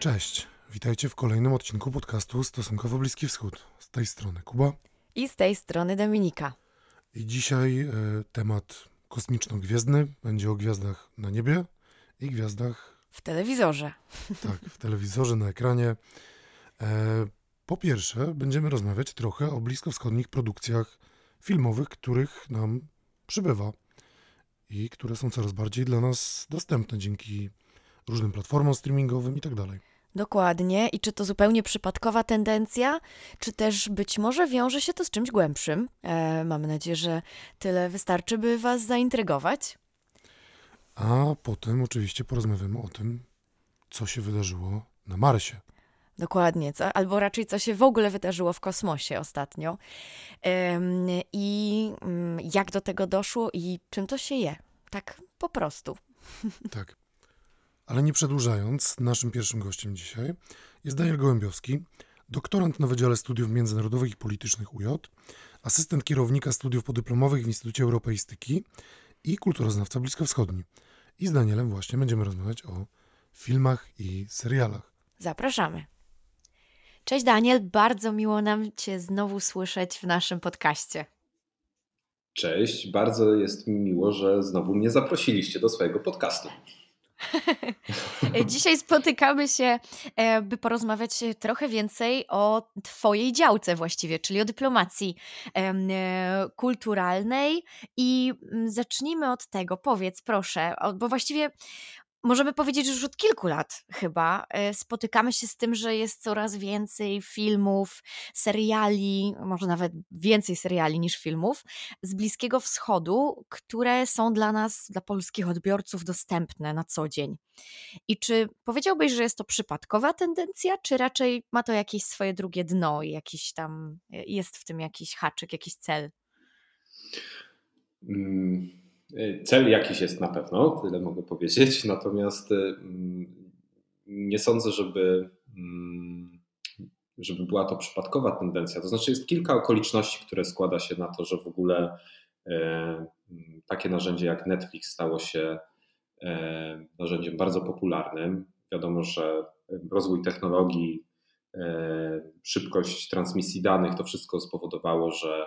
Cześć, witajcie w kolejnym odcinku podcastu Stosunkowo Bliski Wschód. Z tej strony Kuba. I z tej strony Dominika. I dzisiaj e, temat kosmiczno-gwiezdny. Będzie o gwiazdach na niebie i gwiazdach W telewizorze. tak, w telewizorze, na ekranie. E, po pierwsze, będziemy rozmawiać trochę o bliskowschodnich produkcjach filmowych, których nam przybywa i które są coraz bardziej dla nas dostępne dzięki różnym platformom streamingowym i tak dalej. Dokładnie. I czy to zupełnie przypadkowa tendencja, czy też być może wiąże się to z czymś głębszym? E, mam nadzieję, że tyle wystarczy, by Was zaintrygować. A potem oczywiście porozmawiamy o tym, co się wydarzyło na Marsie. Dokładnie, co? albo raczej co się w ogóle wydarzyło w kosmosie ostatnio. Em, I mm, jak do tego doszło i czym to się je. Tak po prostu. Tak. Ale nie przedłużając, naszym pierwszym gościem dzisiaj jest Daniel Gołębiowski, doktorant na Wydziale Studiów Międzynarodowych i Politycznych UJ, asystent kierownika studiów podyplomowych w Instytucie Europeistyki i kulturoznawca bliskowschodni. I z Danielem właśnie będziemy rozmawiać o filmach i serialach. Zapraszamy. Cześć Daniel, bardzo miło nam Cię znowu słyszeć w naszym podcaście. Cześć, bardzo jest mi miło, że znowu mnie zaprosiliście do swojego podcastu. Dzisiaj spotykamy się, e, by porozmawiać trochę więcej o Twojej działce właściwie, czyli o dyplomacji e, kulturalnej. I mm, zacznijmy od tego. Powiedz, proszę, bo właściwie możemy powiedzieć, że już od kilku lat chyba e, spotykamy się z tym, że jest coraz więcej filmów, seriali, może nawet więcej seriali niż filmów z Bliskiego Wschodu, które są dla nas, dla polskich odbiorców dostępne na co dzień. I czy powiedziałbyś, że jest to przypadkowa tendencja, czy raczej ma to jakieś swoje drugie dno i jakiś tam jest w tym jakiś haczyk, jakiś cel? Mm, y, Cel jakiś jest na pewno, tyle mogę powiedzieć, natomiast y, mm, nie sądzę, żeby, mm, żeby była to przypadkowa tendencja. To znaczy, jest kilka okoliczności, które składa się na to, że w ogóle e, mm, takie narzędzie jak Netflix stało się narzędziem bardzo popularnym. Wiadomo, że rozwój technologii, szybkość transmisji danych, to wszystko spowodowało, że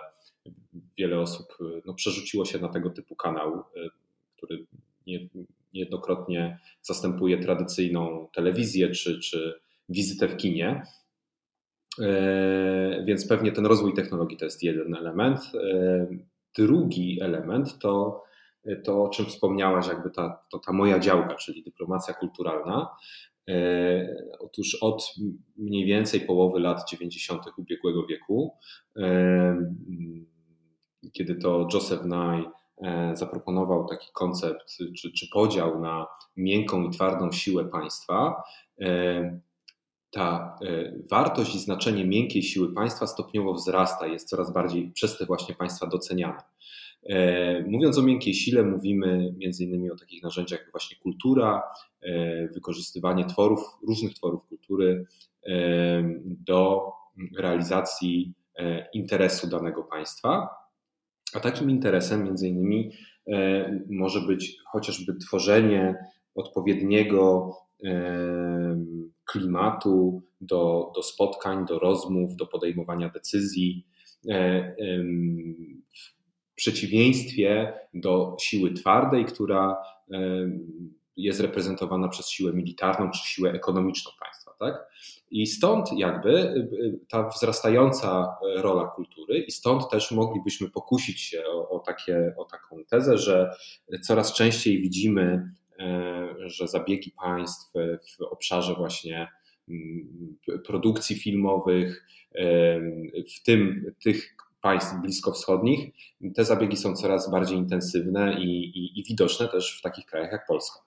wiele osób no, przerzuciło się na tego typu kanał, y, który nie, niejednokrotnie zastępuje tradycyjną telewizję czy, czy wizytę w kinie. E, Więc pewnie ten rozwój technologii to jest jeden element. E, Drugi element to to, o czym wspomniałaś, jakby ta, to ta moja działka, czyli dyplomacja kulturalna. E, Otóż od mniej więcej połowy lat 90. ubiegłego wieku, kiedy to Joseph Nye e, zaproponował taki koncept czy, czy podział na miękką i twardą siłę państwa, e, ta e, wartość i znaczenie miękkiej siły państwa stopniowo wzrasta, jest coraz bardziej przez te właśnie państwa doceniane. Mówiąc o miękkiej sile, mówimy innymi o takich narzędziach jak właśnie kultura, wykorzystywanie tworów, różnych tworów kultury do realizacji interesu danego państwa. A takim interesem między innymi e, może być chociażby tworzenie odpowiedniego e, klimatu do, do spotkań, do rozmów, do podejmowania decyzji. e, W przeciwieństwie do siły twardej, która jest reprezentowana przez siłę militarną czy siłę ekonomiczną państwa. Tak? I stąd jakby y, y, ta wzrastająca rola kultury, i stąd też moglibyśmy pokusić się o, o, takie, o taką tezę, że coraz częściej widzimy, e, że zabiegi państw w obszarze właśnie mm, produkcji filmowych, e, w tym tych państw bliskowschodnich, te zabiegi są coraz bardziej intensywne i, i, i widoczne też w takich krajach jak Polska.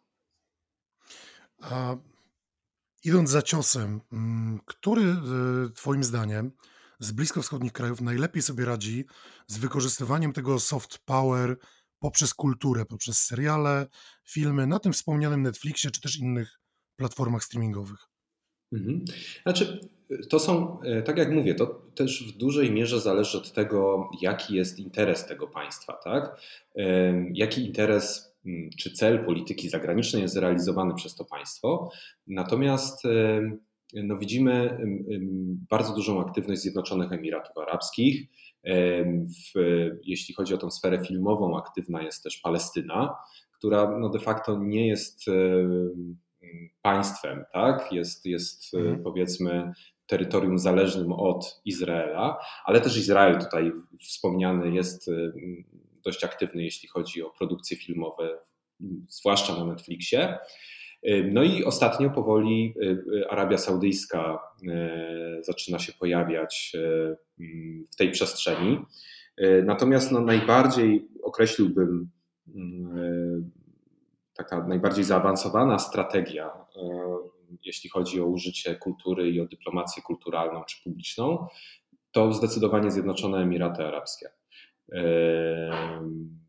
Idąc za ciosem, mm, który y, Twoim zdaniem z bliskowschodnich krajów najlepiej sobie radzi z wykorzystywaniem tego soft power poprzez kulturę, poprzez seriale, filmy na tym wspomnianym Netflixie czy też innych platformach streamingowych? Mhm. Znaczy, to są, e, tak jak mówię, to też w dużej mierze zależy od tego, jaki jest interes tego państwa, tak? Jaki interes czy cel polityki zagranicznej jest realizowany przez to państwo. Natomiast no widzimy bardzo dużą aktywność Zjednoczonych Emiratów Arabskich. W, jeśli chodzi o tę sferę filmową, aktywna jest też Palestyna, która no de facto nie jest państwem, tak? Jest, jest mhm. powiedzmy terytorium zależnym od Izraela, ale też Izrael tutaj wspomniany jest dość aktywny, jeśli chodzi o produkcje filmowe, zwłaszcza na Netflixie. No i ostatnio powoli y, Arabia Saudyjska y, zaczyna się pojawiać y, w tej przestrzeni. Natomiast no, najbardziej określiłbym taka najbardziej zaawansowana strategia, jeśli chodzi o użycie kultury i o dyplomację kulturalną czy publiczną, to zdecydowanie Zjednoczone Emiraty Arabskie.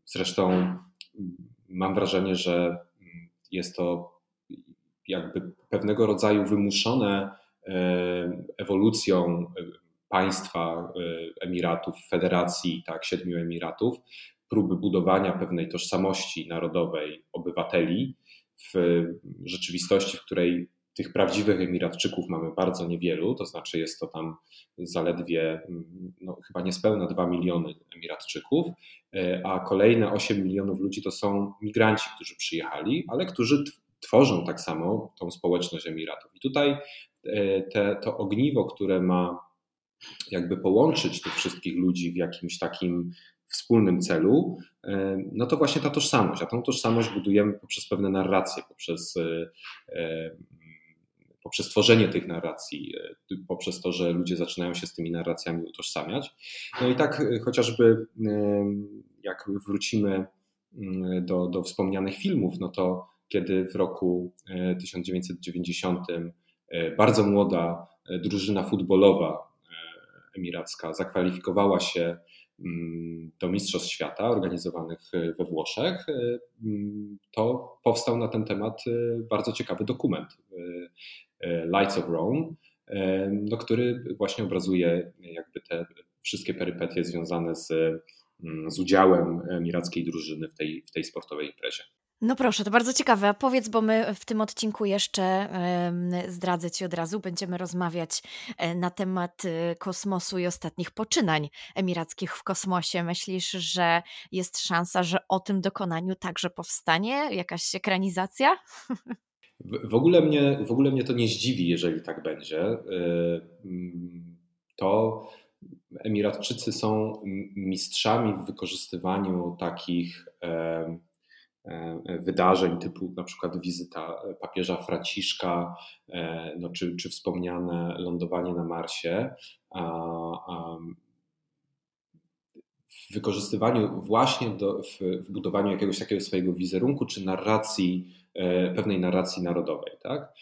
Zresztą mam wrażenie, że jest to jakby pewnego rodzaju wymuszone ewolucją państwa Emiratów, federacji, tak, siedmiu Emiratów, próby budowania pewnej tożsamości narodowej obywateli w rzeczywistości, w której tych prawdziwych Emiratczyków mamy bardzo niewielu, to znaczy jest to tam zaledwie no, chyba niespełna 2 miliony Emiratczyków, e, a kolejne 8 milionów ludzi to są migranci, którzy przyjechali, ale którzy tworzą tak samo tą społeczność Emiratów. I tutaj e, te, to ogniwo, które ma jakby połączyć tych wszystkich ludzi w jakimś takim wspólnym celu, e, no to właśnie ta tożsamość. A tą tożsamość budujemy poprzez pewne narracje, poprzez, poprzez tworzenie tych narracji, poprzez to, że ludzie zaczynają się z tymi narracjami utożsamiać. No i tak chociażby jak wrócimy mm, do, do wspomnianych filmów, no to kiedy w roku 1990 e, e, bardzo młoda e, drużyna futbolowa emiracka zakwalifikowała się mm, do Mistrzostw Świata organizowanych we Włoszech, mm, to powstał na ten temat bardzo ciekawy dokument Lights of Rome, no, który właśnie obrazuje jakby te wszystkie perypetie związane z, mm, z udziałem emirackiej drużyny w tej, w tej sportowej imprezie. No proszę, to bardzo ciekawe. A powiedz, bo my w tym odcinku jeszcze zdradzę Ci od razu, będziemy rozmawiać e, na temat kosmosu i ostatnich poczynań emirackich w kosmosie. Myślisz, że jest szansa, że o tym dokonaniu także powstanie jakaś ekranizacja? W, ogóle mnie, w ogóle mnie to nie zdziwi, jeżeli tak będzie. Mm, to Emiratczycy są mistrzami w wykorzystywaniu takich E, wydarzeń typu na przykład wizyta papieża Fraciszka, e, no, czy, czy wspomniane lądowanie na Marsie, w wykorzystywaniu właśnie do, w, w budowaniu jakiegoś takiego swojego wizerunku czy narracji, e, pewnej narracji narodowej. Tak?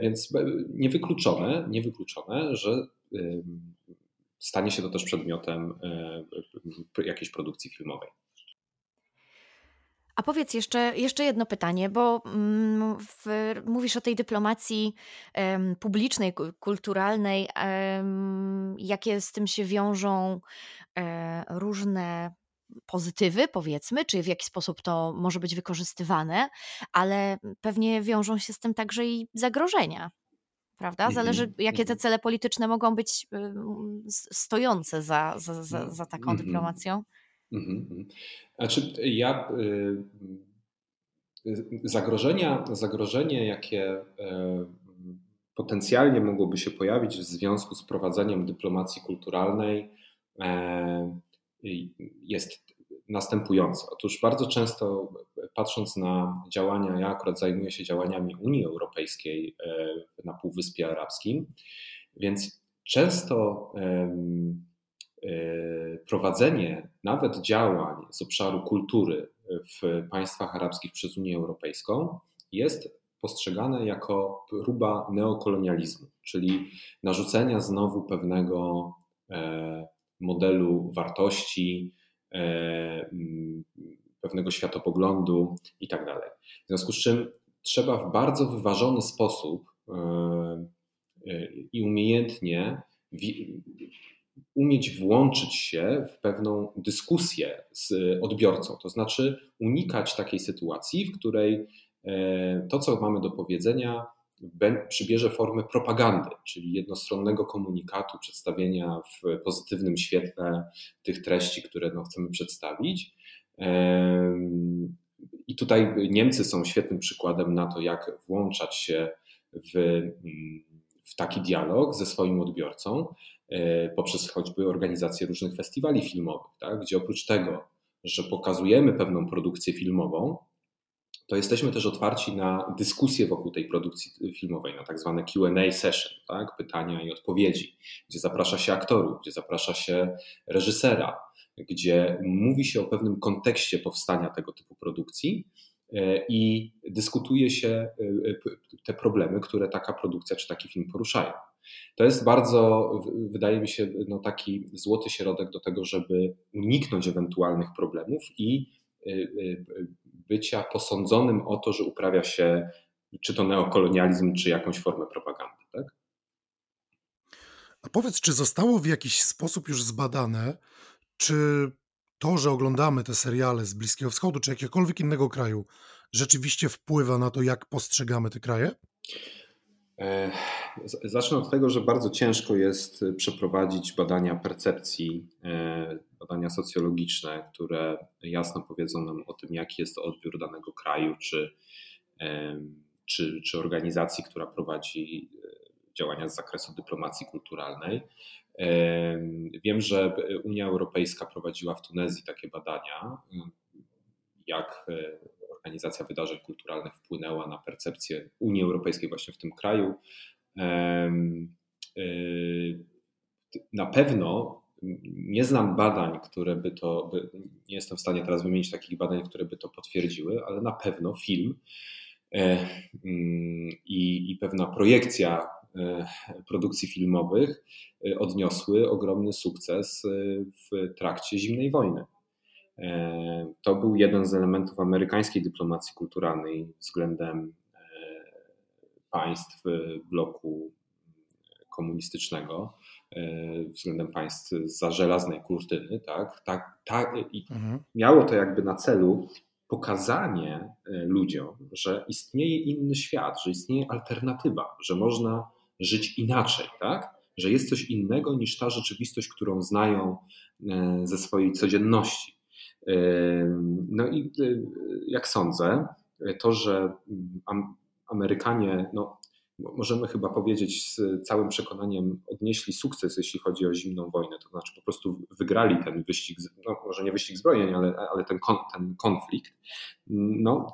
Więc niewykluczone, niewykluczone, że stanie się to też przedmiotem jakiejś produkcji filmowej. A powiedz jeszcze, jeszcze jedno pytanie, bo mm, w, mówisz o tej dyplomacji publicznej, kulturalnej, jakie z tym się wiążą e, różne pozytywy, powiedzmy, czy w jaki sposób to może być wykorzystywane, ale pewnie wiążą się z tym także i zagrożenia. Prawda? Zależy, mhm, jakie te mhm. cele polityczne mogą być stojące za, za, za, za taką mhm. dyplomacją. Znaczy, ja y, zagrożenia, zagrożenie, jakie y, potencjalnie mogłoby się pojawić w związku z prowadzeniem dyplomacji kulturalnej, e, jest następujące. Otóż bardzo często, patrząc na działania, ja akurat zajmuję się działaniami Unii Europejskiej e, na Półwyspie Arabskim, więc często E, prowadzenie nawet działań z obszaru kultury w państwach arabskich przez Unię Europejską jest postrzegane jako próba neokolonializmu, czyli narzucenia znowu pewnego e, modelu wartości, e, pewnego światopoglądu itd. Tak w związku z czym trzeba w bardzo wyważony sposób i umiejętnie umieć włączyć się w pewną dyskusję z odbiorcą, to znaczy unikać takiej sytuacji, w której e, to, co mamy do powiedzenia, przybierze formę propagandy, czyli jednostronnego komunikatu, przedstawienia w pozytywnym świetle tych treści, które no, chcemy przedstawić. I tutaj Niemcy są świetnym przykładem na to, jak włączać się w, w taki dialog ze swoim odbiorcą e, poprzez choćby organizację różnych festiwali filmowych, tak? gdzie oprócz tego, że pokazujemy pewną produkcję filmową, to jesteśmy też otwarci na dyskusję wokół tej produkcji filmowej, na tak zwane QA session, tak? pytania i odpowiedzi, gdzie zaprasza się aktorów, gdzie zaprasza się reżysera, gdzie mówi się o pewnym kontekście powstania tego typu produkcji e, i dyskutuje się e, te problemy, które taka produkcja czy taki film poruszają. To jest bardzo, wydaje mi się, no taki złoty środek do tego, żeby uniknąć ewentualnych problemów i e, bycia posądzonym o to, że uprawia się czy to neokolonializm, czy jakąś formę propagandy. Tak? A powiedz, czy zostało w jakiś sposób już zbadane, czy to, że oglądamy te seriale z Bliskiego Wschodu, czy jakiegokolwiek innego kraju, rzeczywiście wpływa na to, jak postrzegamy te kraje? E, zacznę od tego, że bardzo ciężko jest przeprowadzić badania percepcji, e, badania socjologiczne, które jasno powiedzą nam o tym, jaki jest odbiór danego kraju czy, e, czy, czy organizacji, która prowadzi działania z zakresu dyplomacji kulturalnej. Wiem, że Unia Europejska prowadziła w Tunezji takie badania, jak organizacja wydarzeń kulturalnych wpłynęła na percepcję Unii Europejskiej właśnie w tym kraju. Y, na pewno nie znam badań, które by to, by, nie jestem w stanie teraz wymienić takich badań, które by to potwierdziły, ale na pewno film e, mm, i, i pewna projekcja e, produkcji filmowych e, odniosły ogromny sukces w trakcie zimnej wojny. To był jeden z elementów amerykańskiej dyplomacji kulturalnej względem państw bloku komunistycznego, e, względem państw za żelaznej kurtyny. Tak? Tak, tak, i mhm. Miało to jakby na celu pokazanie ludziom, że istnieje inny świat, że istnieje alternatywa, że można żyć inaczej, tak? że jest coś innego niż ta rzeczywistość, którą znają ze swojej codzienności. No i jak sądzę, to, że Amerykanie, no, możemy chyba powiedzieć z całym przekonaniem, odnieśli sukces, jeśli chodzi o zimną wojnę, to znaczy po prostu wygrali ten wyścig, no, może nie wyścig zbrojeń, ale, ale ten, ten konflikt, no,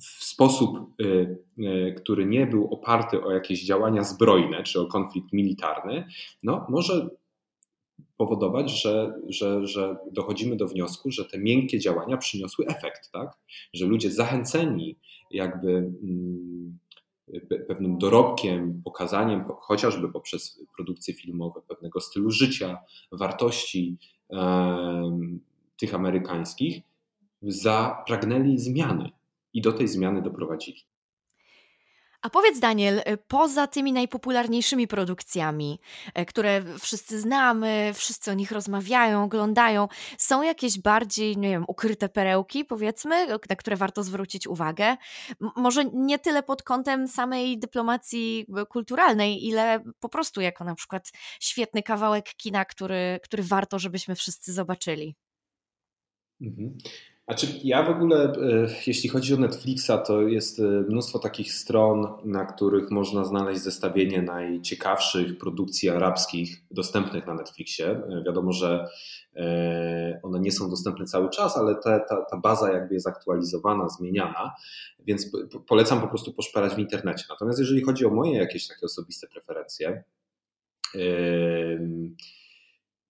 w sposób, y, y, który nie był oparty o jakieś działania zbrojne czy o konflikt militarny, no, może powodować, że, że, że dochodzimy do wniosku, że te miękkie działania przyniosły efekt, tak? że ludzie zachęceni jakby mm, pewnym dorobkiem, pokazaniem, chociażby poprzez produkcje filmowe, pewnego stylu życia, wartości tych amerykańskich, zapragnęli zmiany i do tej zmiany doprowadzili. A powiedz, Daniel, y, poza tymi najpopularniejszymi produkcjami, e, które wszyscy znamy, wszyscy o nich rozmawiają, oglądają, są jakieś bardziej, nie wiem, ukryte perełki, powiedzmy, na które warto zwrócić uwagę? może nie tyle pod kątem samej dyplomacji y, kulturalnej, ile po prostu jako na przykład świetny kawałek kina, który, który warto, żebyśmy wszyscy zobaczyli. Znaczy, ja w ogóle, e, jeśli chodzi o Netflixa, to jest e, mnóstwo takich stron, na których można znaleźć zestawienie najciekawszych produkcji arabskich dostępnych na Netflixie. E, wiadomo, że one nie są dostępne cały czas, ale ta, ta, ta baza jakby jest aktualizowana, zmieniana, więc polecam po prostu poszperać w internecie. Natomiast jeżeli chodzi o moje jakieś takie osobiste preferencje,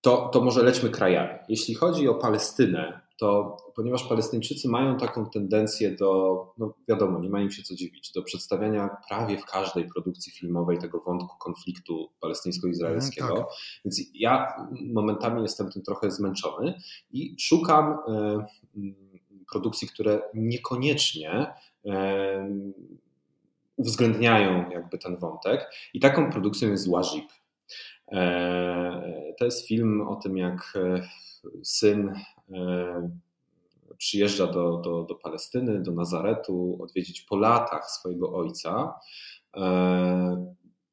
to, to może lećmy krajami. Jeśli chodzi o Palestynę, to ponieważ Palestyńczycy mają taką tendencję do, no wiadomo, nie mają się co dziwić, do przedstawiania prawie w każdej produkcji filmowej tego wątku konfliktu palestyńsko-izraelskiego. Mm, tak. Więc ja momentami jestem tym trochę zmęczony i szukam e, produkcji, które niekoniecznie e, uwzględniają jakby ten wątek. I taką produkcją jest Łazip. To jest film o tym, jak syn przyjeżdża do, do, do Palestyny, do Nazaretu, odwiedzić po latach swojego ojca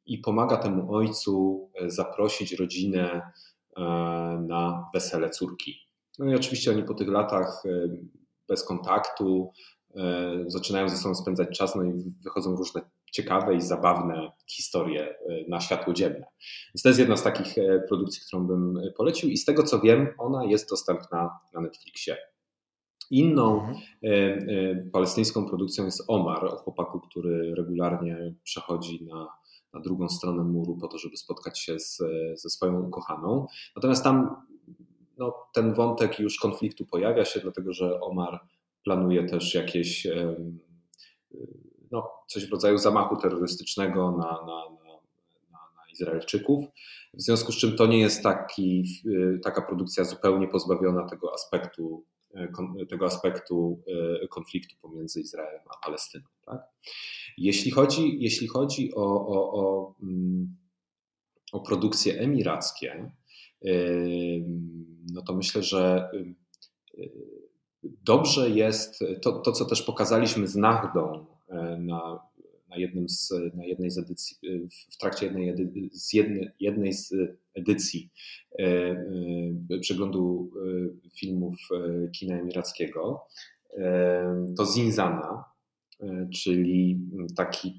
i pomaga temu ojcu zaprosić rodzinę na wesele córki. No i oczywiście oni po tych latach bez kontaktu zaczynają ze sobą spędzać czas, no i wychodzą różne ciekawe i zabawne historie na światło dzienne. Więc to jest jedna z takich produkcji, którą bym polecił i z tego co wiem, ona jest dostępna na Netflixie. Inną mhm. palestyńską produkcją jest Omar, o chłopaku, który regularnie przechodzi na, na drugą stronę muru po to, żeby spotkać się z, ze swoją ukochaną. Natomiast tam no, ten wątek już konfliktu pojawia się, dlatego że Omar planuje też jakieś no, coś w rodzaju zamachu terrorystycznego na, na, na, na Izraelczyków. W związku z czym to nie jest taki, taka produkcja zupełnie pozbawiona tego aspektu, tego aspektu e, konfliktu pomiędzy Izraelem a Palestyną. Tak? Jeśli chodzi, jeśli chodzi o, o, o, mm, o produkcje emirackie, no to myślę, że dobrze jest to, to co też pokazaliśmy z Nachdą na, na, jednym z, na jednej z edycji, w trakcie jednej, edy, z jednej, jednej z edycji e, e, przeglądu filmów kina emirackiego, to Zinzana, czyli taki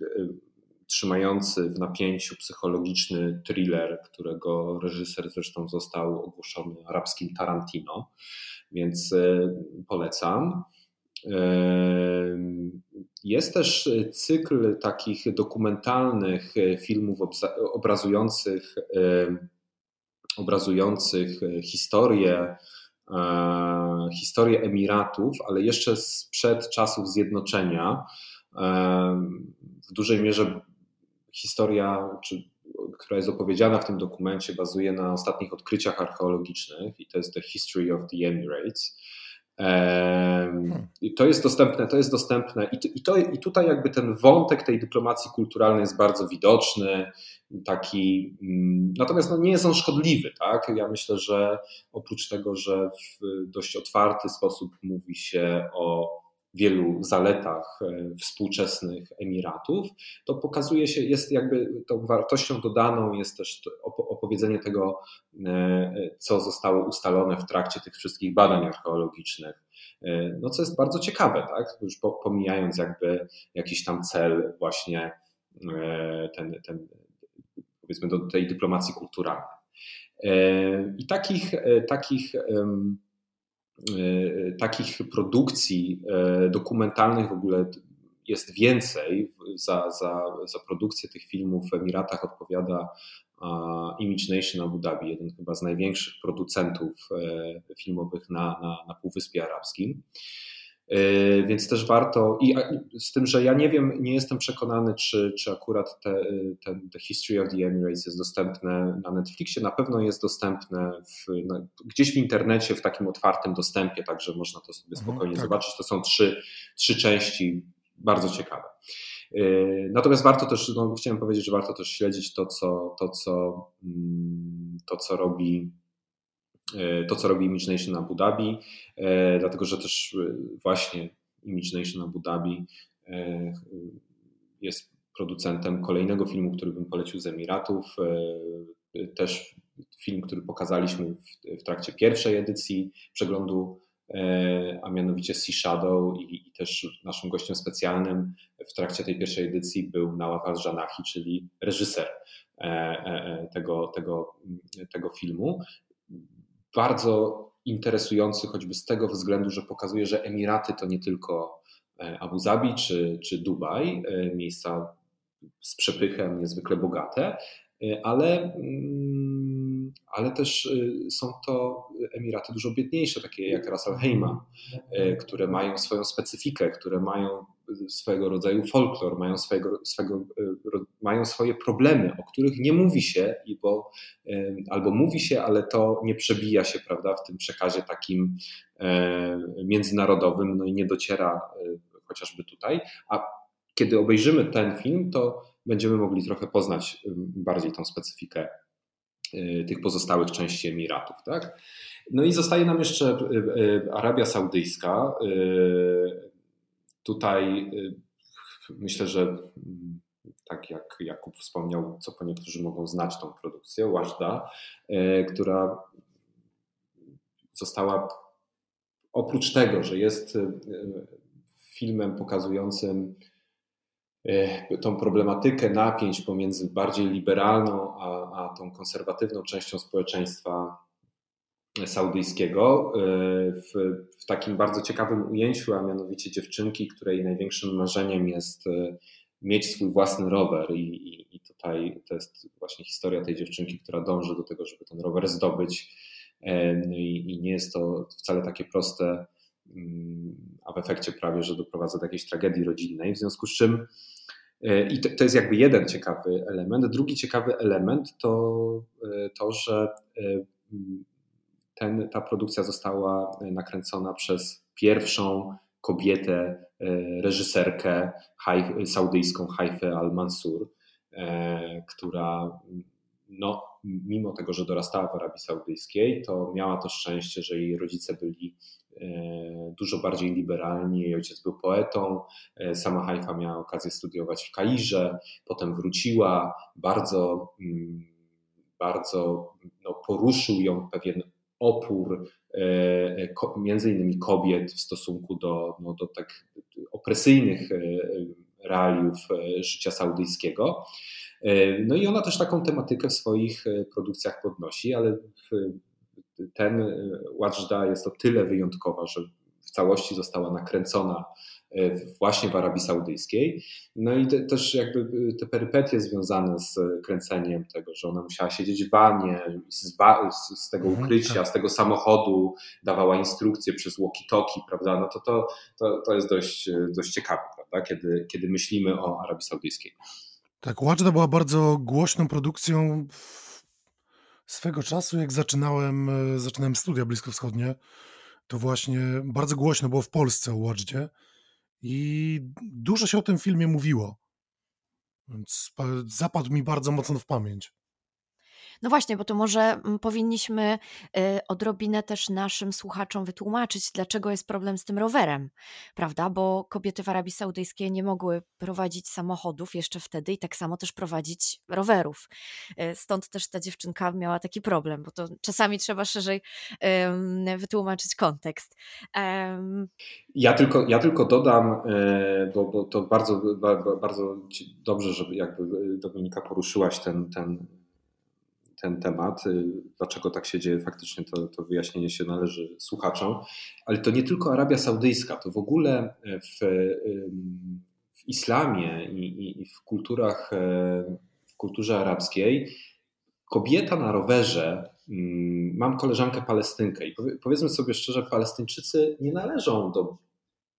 trzymający w napięciu psychologiczny thriller, którego reżyser zresztą został ogłoszony arabskim Tarantino, więc e, polecam. E, jest też cykl takich dokumentalnych filmów obrazujących, e, obrazujących historię, historię Emiratów, ale jeszcze sprzed czasów zjednoczenia. W dużej mierze historia, czy, która jest opowiedziana w tym dokumencie, bazuje na ostatnich odkryciach archeologicznych i to jest The History of the Emirates. Hmm. I to jest dostępne, to jest dostępne i, i, to, i tutaj jakby ten wątek tej dyplomacji kulturalnej jest bardzo widoczny, taki, mm, natomiast no nie jest on szkodliwy, tak? Ja myślę, że oprócz tego, że w dość otwarty sposób mówi się o wielu zaletach e, współczesnych Emiratów, to pokazuje się, jest jakby tą wartością dodaną jest też opowiedzenie tego, e, co zostało ustalone w trakcie tych wszystkich badań archeologicznych. E, no co jest bardzo ciekawe, tak? Już pomijając jakby jakiś tam cel właśnie ten, ten powiedzmy do tej dyplomacji kulturalnej. I takich, takich takich produkcji y, dokumentalnych w ogóle jest więcej. Za, za, za produkcję tych filmów w Emiratach odpowiada Image Nation Abu Dhabi, jeden chyba z największych producentów y, filmowych na, na, na Półwyspie Arabskim. Yy, więc też warto, i z tym, że ja nie wiem, nie jestem przekonany, czy, czy akurat te, ten, The History of the Emirates jest dostępne na Netflixie. Na pewno jest dostępne w, na, gdzieś w internecie, w takim otwartym dostępie, także można to sobie mhm, spokojnie tak. zobaczyć. To są trzy, trzy części, bardzo ciekawe. Yy, natomiast warto też, no, chciałem powiedzieć, że warto też śledzić to, co, to, co, mm, to, co robi to, co robi Image Nation Abu Dhabi, e, dlatego że też e, właśnie Image Nation Abu Dhabi jest producentem kolejnego filmu, który bym polecił z Emiratów. Też film, który pokazaliśmy w, trakcie pierwszej edycji przeglądu, a mianowicie Sea Shadow i, też naszym gościem specjalnym w trakcie tej pierwszej edycji był Nawaf Al-Janahi, czyli reżyser tego, tego, tego filmu bardzo interesujący choćby z tego względu, że pokazuje, że Emiraty to nie tylko e, Abu Zabi czy, czy Dubaj, e, miejsca z przepychem niezwykle bogate, e, ale, mm, ale też są to Emiraty dużo biedniejsze, takie jak Ras Al Khaimah, które mają swoją specyfikę, które mają swego rodzaju folklor, mają, swojego, swego, e, mają swoje problemy, o których nie mówi się, bo, e, albo mówi się, ale to nie przebija się prawda, w tym przekazie takim e, międzynarodowym, no i nie dociera chociażby tutaj. A kiedy obejrzymy ten film, to będziemy mogli trochę poznać bardziej tą specyfikę tych pozostałych części Emiratów. Tak? No i zostaje nam jeszcze Arabia Saudyjska. Tutaj myślę, że mm, tak jak Jakub wspomniał, co po niektórzy mogą znać tą produkcję, Wajda, która została oprócz tego, że jest filmem pokazującym tą problematykę napięć pomiędzy bardziej liberalną a, a tą konserwatywną częścią społeczeństwa saudyjskiego e, w, w, takim bardzo ciekawym ujęciu, a mianowicie dziewczynki, której największym marzeniem jest e, mieć swój własny rower i, i, i tutaj to jest właśnie historia tej dziewczynki, która dąży do tego, żeby ten rower zdobyć no i, i nie jest to wcale takie proste Mm, a w efekcie prawie, że doprowadza do jakiejś tragedii rodzinnej. W związku z czym i to, to jest jakby jeden ciekawy element. Drugi ciekawy element to to, że ten, ta produkcja została nakręcona przez pierwszą kobietę, reżyserkę saudyjską Haifę al-Mansur, która no, mimo tego, że dorastała w Arabii Saudyjskiej, to miała to szczęście, że jej rodzice byli E, dużo bardziej liberalni. Jej ojciec był poetą, e, sama Haifa miała okazję studiować w Kairze, potem wróciła, bardzo, mm, bardzo no, poruszył ją pewien opór e, między innymi kobiet w stosunku do, no, do tak opresyjnych realiów życia saudyjskiego. No i ona też taką tematykę w swoich produkcjach podnosi, ale ten Wajda jest o tyle wyjątkowa, że w całości została nakręcona e, właśnie w Arabii Saudyjskiej. No i te, też jakby e, te perypetie związane z kręceniem tego, że ona musiała siedzieć w wanie, z, z tego mhm, ukrycia, tak. z tego samochodu dawała instrukcje przez walkie-talkie, prawda, no to, to, to, to jest dość, dość ciekawe, prawda, kiedy, kiedy myślimy o Arabii Saudyjskiej. Tak, Wajda była bardzo głośną produkcją Swego czasu, jak zaczynałem, e, zaczynałem studia bliskowschodnie, to właśnie bardzo głośno było w Polsce o Watchdzie i dużo się o tym filmie mówiło. Więc zapadł mi bardzo mocno w pamięć. No właśnie, bo to może mm, powinniśmy y, odrobinę też naszym słuchaczom wytłumaczyć, dlaczego jest problem z tym rowerem, prawda? Bo kobiety w Arabii Saudyjskiej nie mogły prowadzić samochodów jeszcze wtedy i tak samo też prowadzić rowerów. Y, stąd też ta dziewczynka miała taki problem, bo to czasami trzeba szerzej wytłumaczyć kontekst. Ja tylko, ja tylko dodam, e, bo, bo to bardzo, bardzo dobrze, żeby jakby Dominika poruszyłaś ten, ten ten temat, y, dlaczego tak się dzieje, faktycznie to, to wyjaśnienie się należy słuchaczom, ale to nie tylko Arabia Saudyjska, to w ogóle w, w islamie i, i, i w kulturach, w kulturze arabskiej kobieta na rowerze, mm, mam koleżankę palestynkę i powiedzmy sobie szczerze, Palestyńczycy nie należą do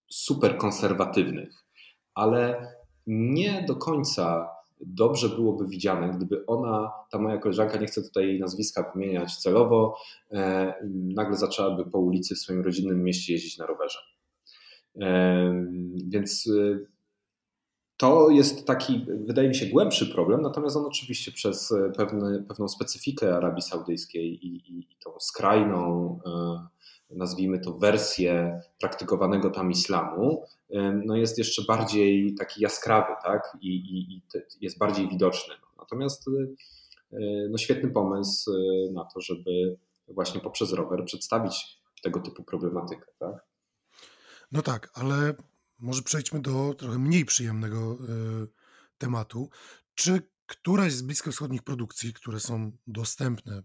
super konserwatywnych, ale nie do końca dobrze byłoby widziane, gdyby ona, ta moja koleżanka, nie chcę tutaj jej nazwiska wymieniać celowo, e, nagle zaczęłaby po ulicy w swoim rodzinnym mieście jeździć na rowerze. E, więc e, to jest taki, wydaje mi się, głębszy problem, natomiast on oczywiście przez pewne, pewną specyfikę Arabii Saudyjskiej i, i, i tą skrajną nazwijmy to, wersję praktykowanego tam islamu, no jest jeszcze bardziej taki jaskrawy tak? I, i, i jest bardziej widoczny. Natomiast y, no świetny pomysł y, na to, żeby właśnie poprzez rower przedstawić tego typu problematykę. Tak? No tak, ale może przejdźmy do trochę mniej przyjemnego y, tematu. Czy któraś z bliskowschodnich produkcji, które są dostępne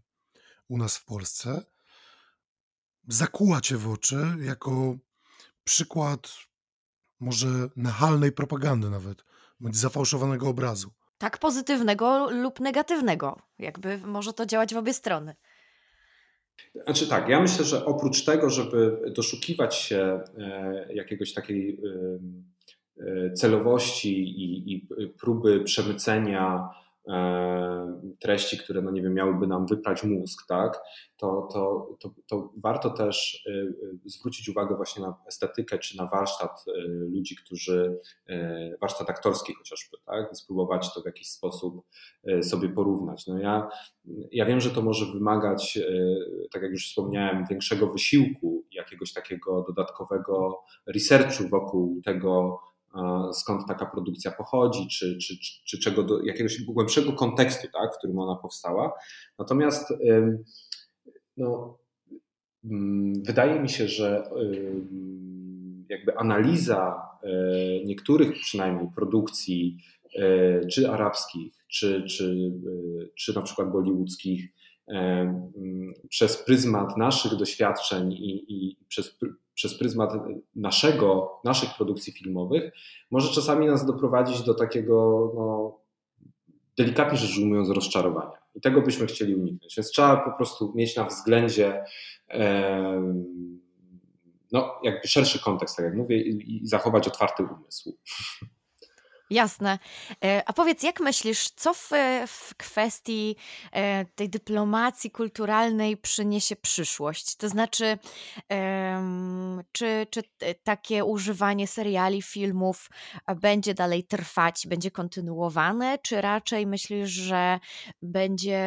u nas w Polsce, zakuła cię w oczy jako przykład może nachalnej propagandy nawet, bądź zafałszowanego obrazu. Tak, pozytywnego lub negatywnego. Jakby może to działać w obie strony. Znaczy tak, ja myślę, że oprócz tego, żeby doszukiwać się e, jakiegoś takiej e, celowości i, i próby przemycenia treści, które, no nie wiem, miałyby nam wyprać mózg, tak, to, to, to, to warto też zwrócić uwagę właśnie na estetykę, czy na warsztat ludzi, którzy, warsztat aktorski chociażby, tak, i spróbować to w jakiś sposób sobie porównać. No ja, ja wiem, że to może wymagać, tak jak już wspomniałem, większego wysiłku, jakiegoś takiego dodatkowego researchu wokół tego, skąd taka produkcja pochodzi, czy, czy, czy, czego do jakiegoś głębszego kontekstu, tak, w którym ona powstała. Natomiast no, mm, wydaje mi się, że jakby analiza e, niektórych przynajmniej produkcji, e, czy arabskich, czy, czy, e, czy na przykład bollywoodzkich, mm, przez pryzmat naszych doświadczeń i, i przez przez pryzmat naszego, naszych produkcji filmowych, może czasami nas doprowadzić do takiego, no, delikatnie rzecz ujmując, rozczarowania. I tego byśmy chcieli uniknąć. Więc trzeba po prostu mieć na względzie no, jakby szerszy kontekst, tak jak mówię, i, i zachować otwarty umysł. Jasne. E, a powiedz, jak myślisz, co w, w kwestii e, tej dyplomacji kulturalnej przyniesie przyszłość? To znaczy, czy, czy takie używanie seriali, filmów będzie dalej trwać, będzie kontynuowane, czy raczej myślisz, że będzie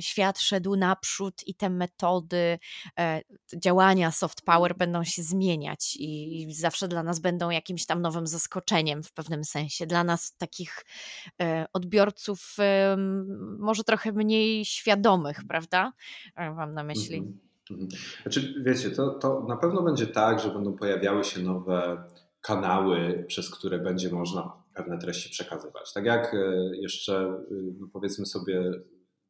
świat szedł naprzód i te metody e, działania soft power będą się zmieniać i zawsze dla nas będą jakimś tam nowym zaskoczeniem w pewnym sensie? Dla nas takich e, odbiorców może trochę mniej świadomych, prawda? E, mam na myśli. Mhm, mhm. Znaczy, wiecie, to, to na pewno będzie tak, że będą pojawiały się nowe kanały, przez które będzie można pewne treści przekazywać. Tak jak e, jeszcze no powiedzmy sobie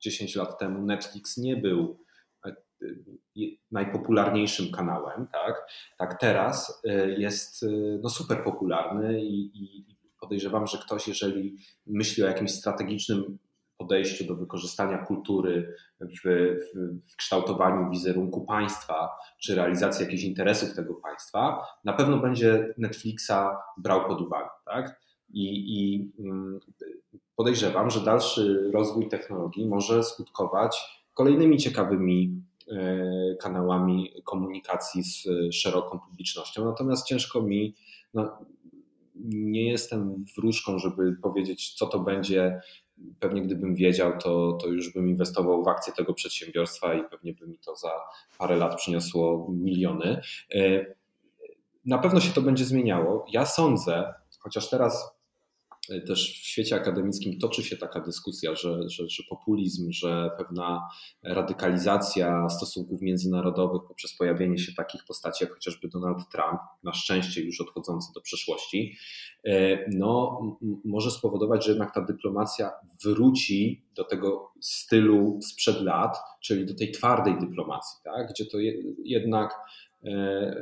10 lat temu Netflix nie był najpopularniejszym kanałem, tak, tak teraz jest no, super popularny i, i, podejrzewam, że ktoś, jeżeli myśli o jakimś strategicznym podejściu do wykorzystania kultury w, w, kształtowaniu wizerunku państwa, czy realizacji jakichś interesów tego państwa, na pewno będzie Netflixa brał pod uwagę. Tak? I, i mm, podejrzewam, że dalszy rozwój technologii może skutkować kolejnymi ciekawymi e, kanałami komunikacji z szeroką publicznością. Natomiast ciężko mi no, nie jestem wróżką, żeby powiedzieć, co to będzie. Pewnie gdybym wiedział, to, to już bym inwestował w akcje tego przedsiębiorstwa i pewnie by mi to za parę lat przyniosło miliony. E, na pewno się to będzie zmieniało. Ja sądzę, chociaż teraz też w świecie akademickim toczy się taka dyskusja, że, że, że, populizm, że pewna radykalizacja stosunków międzynarodowych poprzez pojawienie się takich postaci jak chociażby Donald Trump, na szczęście już odchodzący do przeszłości, e, no, może spowodować, że jednak ta dyplomacja wróci do tego stylu sprzed lat, czyli do tej twardej dyplomacji, tak? gdzie to jednak e,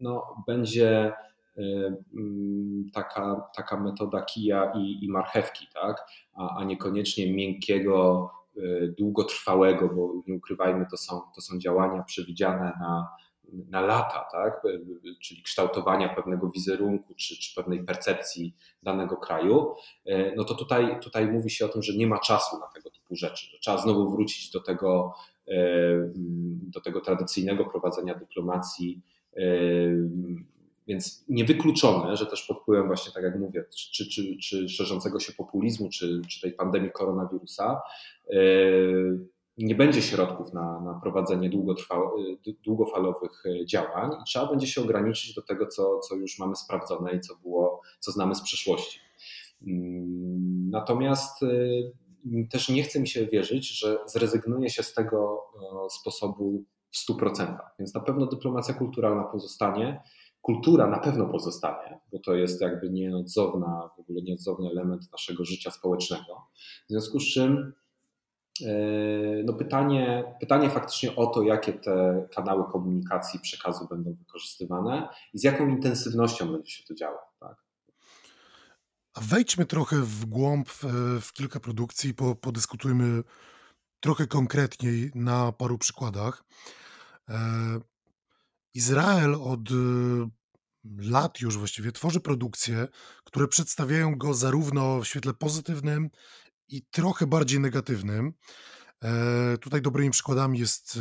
no, będzie taka, taka metoda kija i, i marchewki, tak? a, a niekoniecznie miękkiego, y, długotrwałego, bo nie ukrywajmy, to są, to są działania przewidziane na, na lata, tak? Y, czyli kształtowania pewnego wizerunku czy, czy pewnej percepcji danego kraju, no to tutaj, tutaj mówi się o tym, że nie ma czasu na tego typu rzeczy, trzeba znowu wrócić do tego, do tego tradycyjnego prowadzenia dyplomacji więc niewykluczone, że też pod wpływem właśnie, tak jak mówię, czy, czy, czy szerzącego się populizmu, czy, czy tej pandemii koronawirusa, e, nie będzie środków na, na prowadzenie długofalowych e, działań i trzeba będzie się ograniczyć do tego, co, co już mamy sprawdzone i co, było, co znamy z przeszłości. Mm, natomiast e, też nie chce mi się wierzyć, że zrezygnuje się z tego sposobu w 100%. Więc na pewno dyplomacja kulturalna pozostanie Kultura na pewno pozostanie, bo to jest jakby nieodzowna, w ogóle nieodzowny element naszego życia społecznego. W związku z czym e, no pytanie, pytanie faktycznie o to, jakie te kanały komunikacji przekazu będą wykorzystywane i z jaką intensywnością będzie się to działo. Tak? A wejdźmy trochę w głąb w, w kilka produkcji, po, podyskutujmy trochę konkretniej na paru przykładach. E, Izrael od y, lat już właściwie tworzy produkcje, które przedstawiają go zarówno w świetle pozytywnym, i trochę bardziej negatywnym. E, tutaj dobrymi przykładami jest e,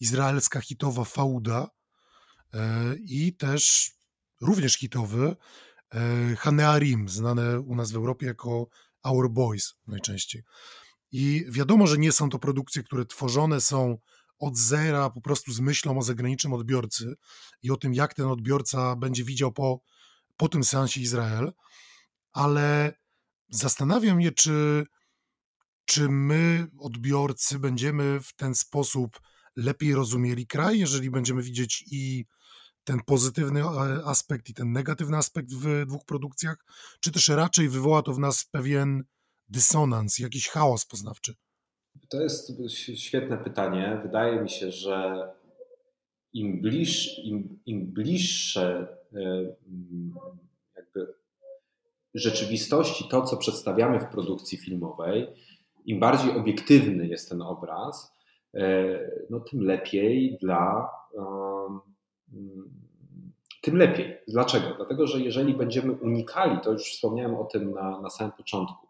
izraelska hitowa Fauda e, i też również hitowy Hanearim, znane u nas w Europie jako Our Boys najczęściej. I wiadomo, że nie są to produkcje, które tworzone są od zera, po prostu z myślą o zagranicznym odbiorcy i o tym, jak ten odbiorca będzie widział po, po tym seansie Izrael, ale zastanawiam się, czy, czy my, odbiorcy, będziemy w ten sposób lepiej rozumieli kraj, jeżeli będziemy widzieć i ten pozytywny e, aspekt i ten negatywny aspekt w dwóch produkcjach, czy też raczej wywoła to w nas pewien dysonans, jakiś chaos poznawczy? To jest świetne pytanie. Wydaje mi się, że im, bliż, im, im bliższe e, jakby rzeczywistości to, co przedstawiamy w produkcji filmowej, im bardziej obiektywny jest ten obraz, e, no tym lepiej dla tym lepiej. Dlaczego? Dlatego, że jeżeli będziemy unikali, to już wspomniałem o tym na, na samym początku,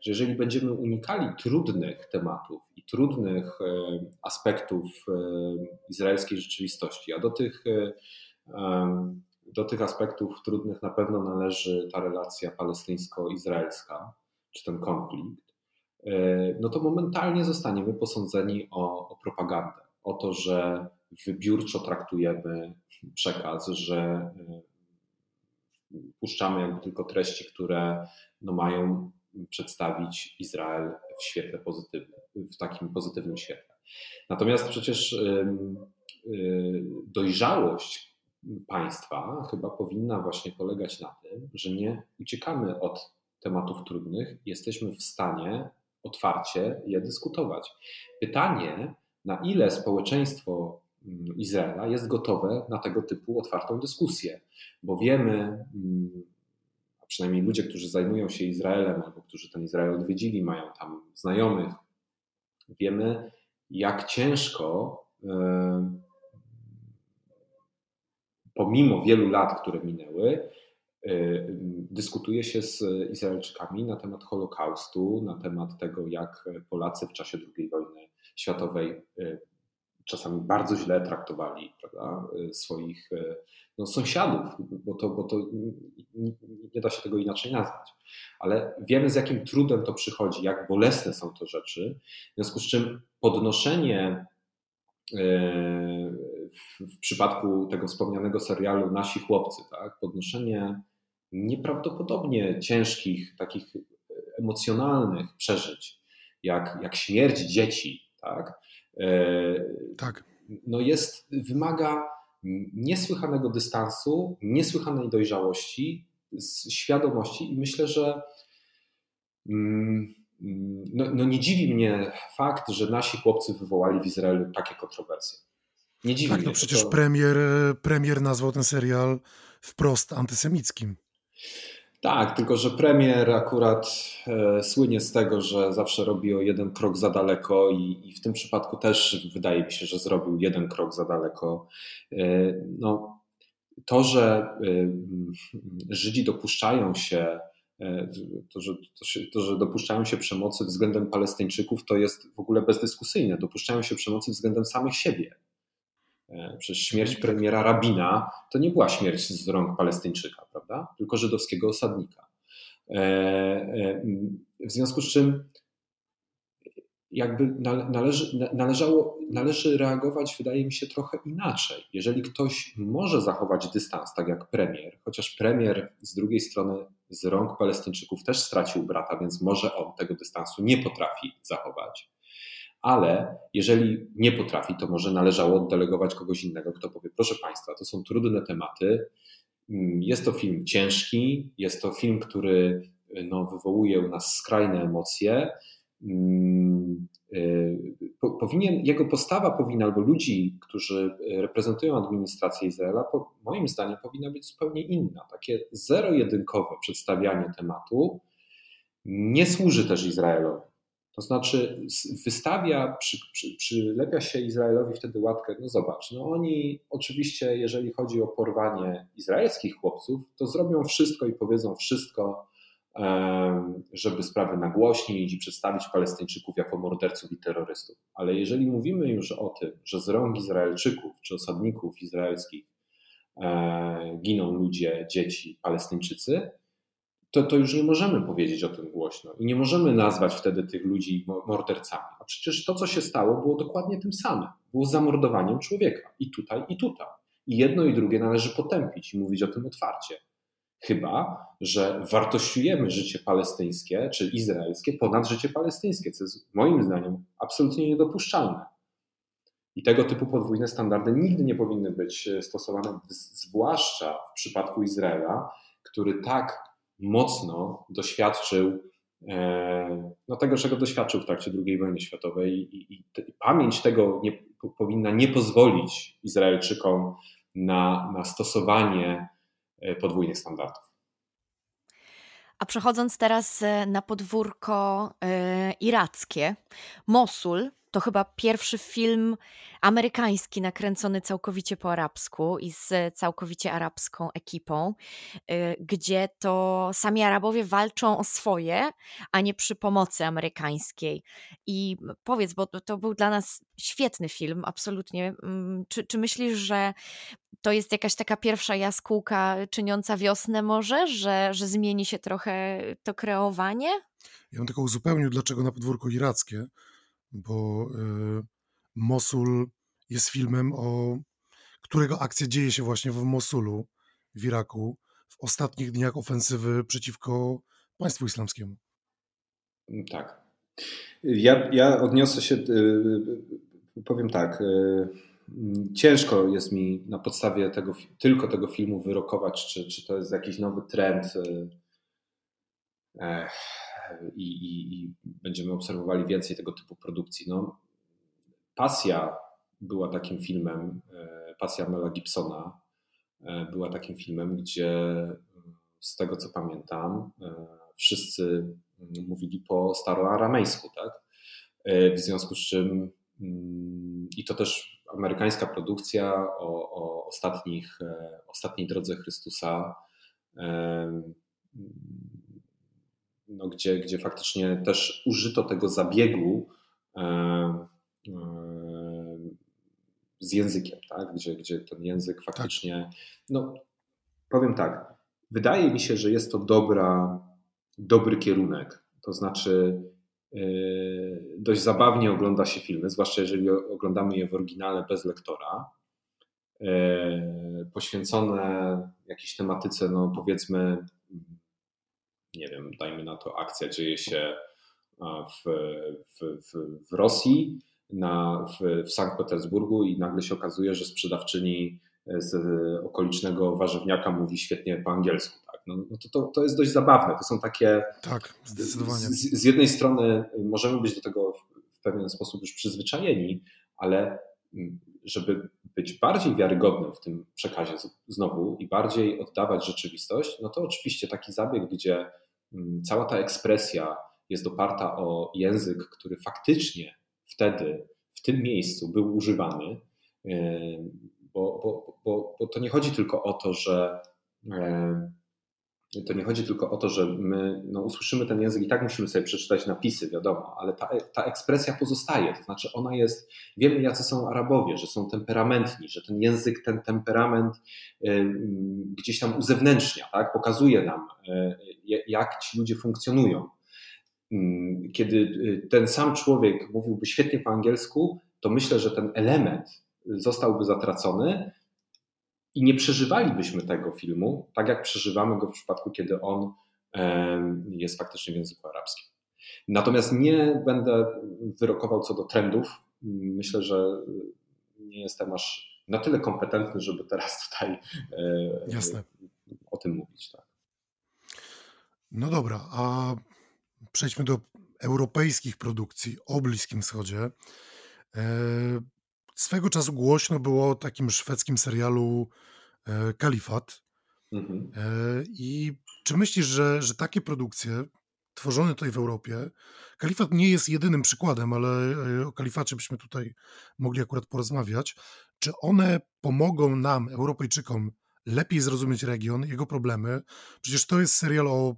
że jeżeli będziemy unikali trudnych tematów i trudnych e, aspektów e, izraelskiej rzeczywistości, a do tych, e, do tych aspektów trudnych na pewno należy ta relacja palestyńsko-izraelska, czy ten konflikt, no to momentalnie zostaniemy posądzeni o, o propagandę, o to, że wybiórczo traktujemy przekaz, że puszczamy jakby tylko treści, które no mają przedstawić Izrael w świetle pozytywnym, w takim pozytywnym świetle. Natomiast przecież y, dojrzałość państwa chyba powinna właśnie polegać na tym, że nie uciekamy od tematów trudnych, jesteśmy w stanie otwarcie je dyskutować. Pytanie, na ile społeczeństwo mm, Izraela jest gotowe na tego typu otwartą dyskusję, bo wiemy, mm, przynajmniej ludzie, którzy zajmują się Izraelem albo którzy ten Izrael odwiedzili, mają tam znajomych, wiemy, jak ciężko, e, pomimo wielu lat, które minęły, e, dyskutuje się z Izraelczykami na temat Holokaustu, na temat tego, jak Polacy w czasie II wojny światowej e, czasami bardzo źle traktowali prawda, swoich no, sąsiadów, bo to, bo to nie da się tego inaczej nazwać. Ale wiemy, z jakim trudem to przychodzi, jak bolesne są to rzeczy, w związku z czym podnoszenie e, w przypadku tego wspomnianego serialu Nasi chłopcy, tak, podnoszenie nieprawdopodobnie ciężkich, takich emocjonalnych przeżyć, jak, jak śmierć dzieci, tak, tak. No jest, wymaga niesłychanego dystansu, niesłychanej dojrzałości, świadomości i myślę, że mm, no, no, nie dziwi mnie fakt, że nasi chłopcy wywołali w Izraelu takie kontrowersje. Nie dziwi tak, mnie. No przecież to... premier, premier nazwał ten serial wprost antysemickim. Tak, tylko że premier akurat e, słynie z tego, że zawsze robi o jeden krok za daleko i, i, w tym przypadku też wydaje mi się, że zrobił jeden krok za daleko. E, no, to, że e, Żydzi dopuszczają się e, to że, to, to, że dopuszczają się przemocy względem Palestyńczyków, to jest w ogóle bezdyskusyjne. Dopuszczają się przemocy względem samych siebie. E, przecież śmierć premiera Rabina to nie była śmierć z rąk Palestyńczyka, prawda? Tylko żydowskiego osadnika. E, e, w związku z czym jakby należy, należało, należy reagować, wydaje mi się, trochę inaczej. Jeżeli ktoś może zachować dystans, tak jak premier, chociaż premier z drugiej strony z rąk Palestyńczyków też stracił brata, więc może on tego dystansu nie potrafi zachować ale jeżeli nie potrafi, to może należało oddelegować kogoś innego, kto powie: Proszę Państwa, to są trudne tematy. Mm, jest to film ciężki, jest to film, który no, wywołuje u nas skrajne emocje. Mm, y, powinien, jego postawa powinna, albo ludzi, którzy reprezentują administrację Izraela, moim zdaniem powinna być zupełnie inna. Takie zero-jedynkowe przedstawianie tematu nie służy też Izraelowi. To znaczy wystawia, przy, przy, przylepia się Izraelowi wtedy łatkę, no zobacz, no oni oczywiście, jeżeli chodzi o porwanie izraelskich chłopców, to zrobią wszystko i powiedzą wszystko, żeby sprawy nagłośnić i przedstawić Palestyńczyków jako morderców i terrorystów. Ale jeżeli mówimy już o tym, że z rąk Izraelczyków czy osadników izraelskich e, giną ludzie, dzieci, Palestyńczycy, to, to już nie możemy powiedzieć o tym głośno i nie możemy nazwać wtedy tych ludzi mordercami. A przecież to, co się stało, było dokładnie tym samym. Było zamordowaniem człowieka i tutaj, i tutaj. I jedno i drugie należy potępić i mówić o tym otwarcie. Chyba, że wartościujemy życie palestyńskie czy izraelskie ponad życie palestyńskie, co jest moim zdaniem absolutnie niedopuszczalne. I tego typu podwójne standardy nigdy nie powinny być stosowane, zwłaszcza w przypadku Izraela, który tak mocno doświadczył e, no, tego, czego doświadczył w trakcie II wojny światowej i, i, i pamięć tego nie, powinna nie pozwolić Izraelczykom na, na stosowanie e, podwójnych standardów. A przechodząc teraz e, na podwórko irackie, Mosul to chyba pierwszy film amerykański nakręcony całkowicie po arabsku i z całkowicie arabską ekipą, y, gdzie to sami Arabowie walczą o swoje, a nie przy pomocy amerykańskiej. I powiedz, bo to był dla nas świetny film, absolutnie. Mm, czy, czy myślisz, że to jest jakaś taka pierwsza jaskółka czyniąca wiosnę może, że, że zmieni się trochę to kreowanie? Ja bym tylko uzupełnił, dlaczego na podwórko irackie bo y, Mosul jest filmem, o którego akcja dzieje się właśnie w Mosulu, w Iraku, w ostatnich dniach ofensywy przeciwko państwu islamskiemu. Mm, tak. Ja, ja odniosę się, y, y, powiem tak. Ciężko jest mi na podstawie tego, tylko tego filmu wyrokować, czy, czy to jest jakiś nowy trend i, i, i będziemy obserwowali więcej tego typu produkcji. No, Pasja była takim filmem, e, Pasja Mela Gibsona e, była takim filmem, gdzie z tego co pamiętam, wszyscy mówili po staroaramejsku, tak? W związku z czym mm, i to też amerykańska produkcja o, o ostatnich, ostatniej drodze Chrystusa no, gdzie, gdzie faktycznie też użyto tego zabiegu e, e, z językiem, tak? gdzie, gdzie ten język tak. faktycznie, no powiem tak, wydaje mi się, że jest to dobra, dobry kierunek, to znaczy e, dość zabawnie ogląda się filmy, zwłaszcza jeżeli oglądamy je w oryginale bez lektora, poświęcone jakiejś tematyce, no powiedzmy nie wiem, dajmy na to, akcja dzieje się w, w, w, w Rosji, na, w, w Sankt Petersburgu i nagle się okazuje, że sprzedawczyni z okolicznego warzywniaka mówi świetnie po angielsku. No, no to, to, to jest dość zabawne. To są takie. Tak, zdecydowanie. Z, z jednej strony możemy być do tego w pewien sposób już przyzwyczajeni, ale mm, żeby być bardziej wiarygodnym w tym przekazie znowu i bardziej oddawać rzeczywistość, no to oczywiście taki zabieg, gdzie Mm, cała ta ekspresja jest oparta o język, który faktycznie wtedy, w tym miejscu był używany, bo, bo, bo, bo to nie chodzi tylko o to, że to nie chodzi tylko o to, że my no, usłyszymy ten język i tak musimy sobie przeczytać napisy, wiadomo, ale ta, ta ekspresja pozostaje, to znaczy ona jest, wiemy jacy są Arabowie, że są temperamentni, że ten język, ten temperament y, gdzieś tam uzewnętrznia, tak? pokazuje nam, y, jak ci ludzie funkcjonują. Y, kiedy y, ten sam człowiek mówiłby świetnie po angielsku, to myślę, że ten element zostałby zatracony, i nie przeżywalibyśmy tego filmu tak, jak przeżywamy go w przypadku, kiedy on jest faktycznie w języku arabskim. Natomiast nie będę wyrokował co do trendów. Myślę, że nie jestem aż na tyle kompetentny, żeby teraz tutaj e, Jasne. o tym mówić. Tak. No dobra, a przejdźmy do europejskich produkcji o Bliskim Wschodzie. Swego czasu głośno było o takim szwedzkim serialu e, Kalifat. Mhm. E, I czy myślisz, że, że takie produkcje tworzone tutaj w Europie, Kalifat nie jest jedynym przykładem, ale e, o Kalifacie byśmy tutaj mogli akurat porozmawiać, czy one pomogą nam, Europejczykom, lepiej zrozumieć region, jego problemy? Przecież to jest serial o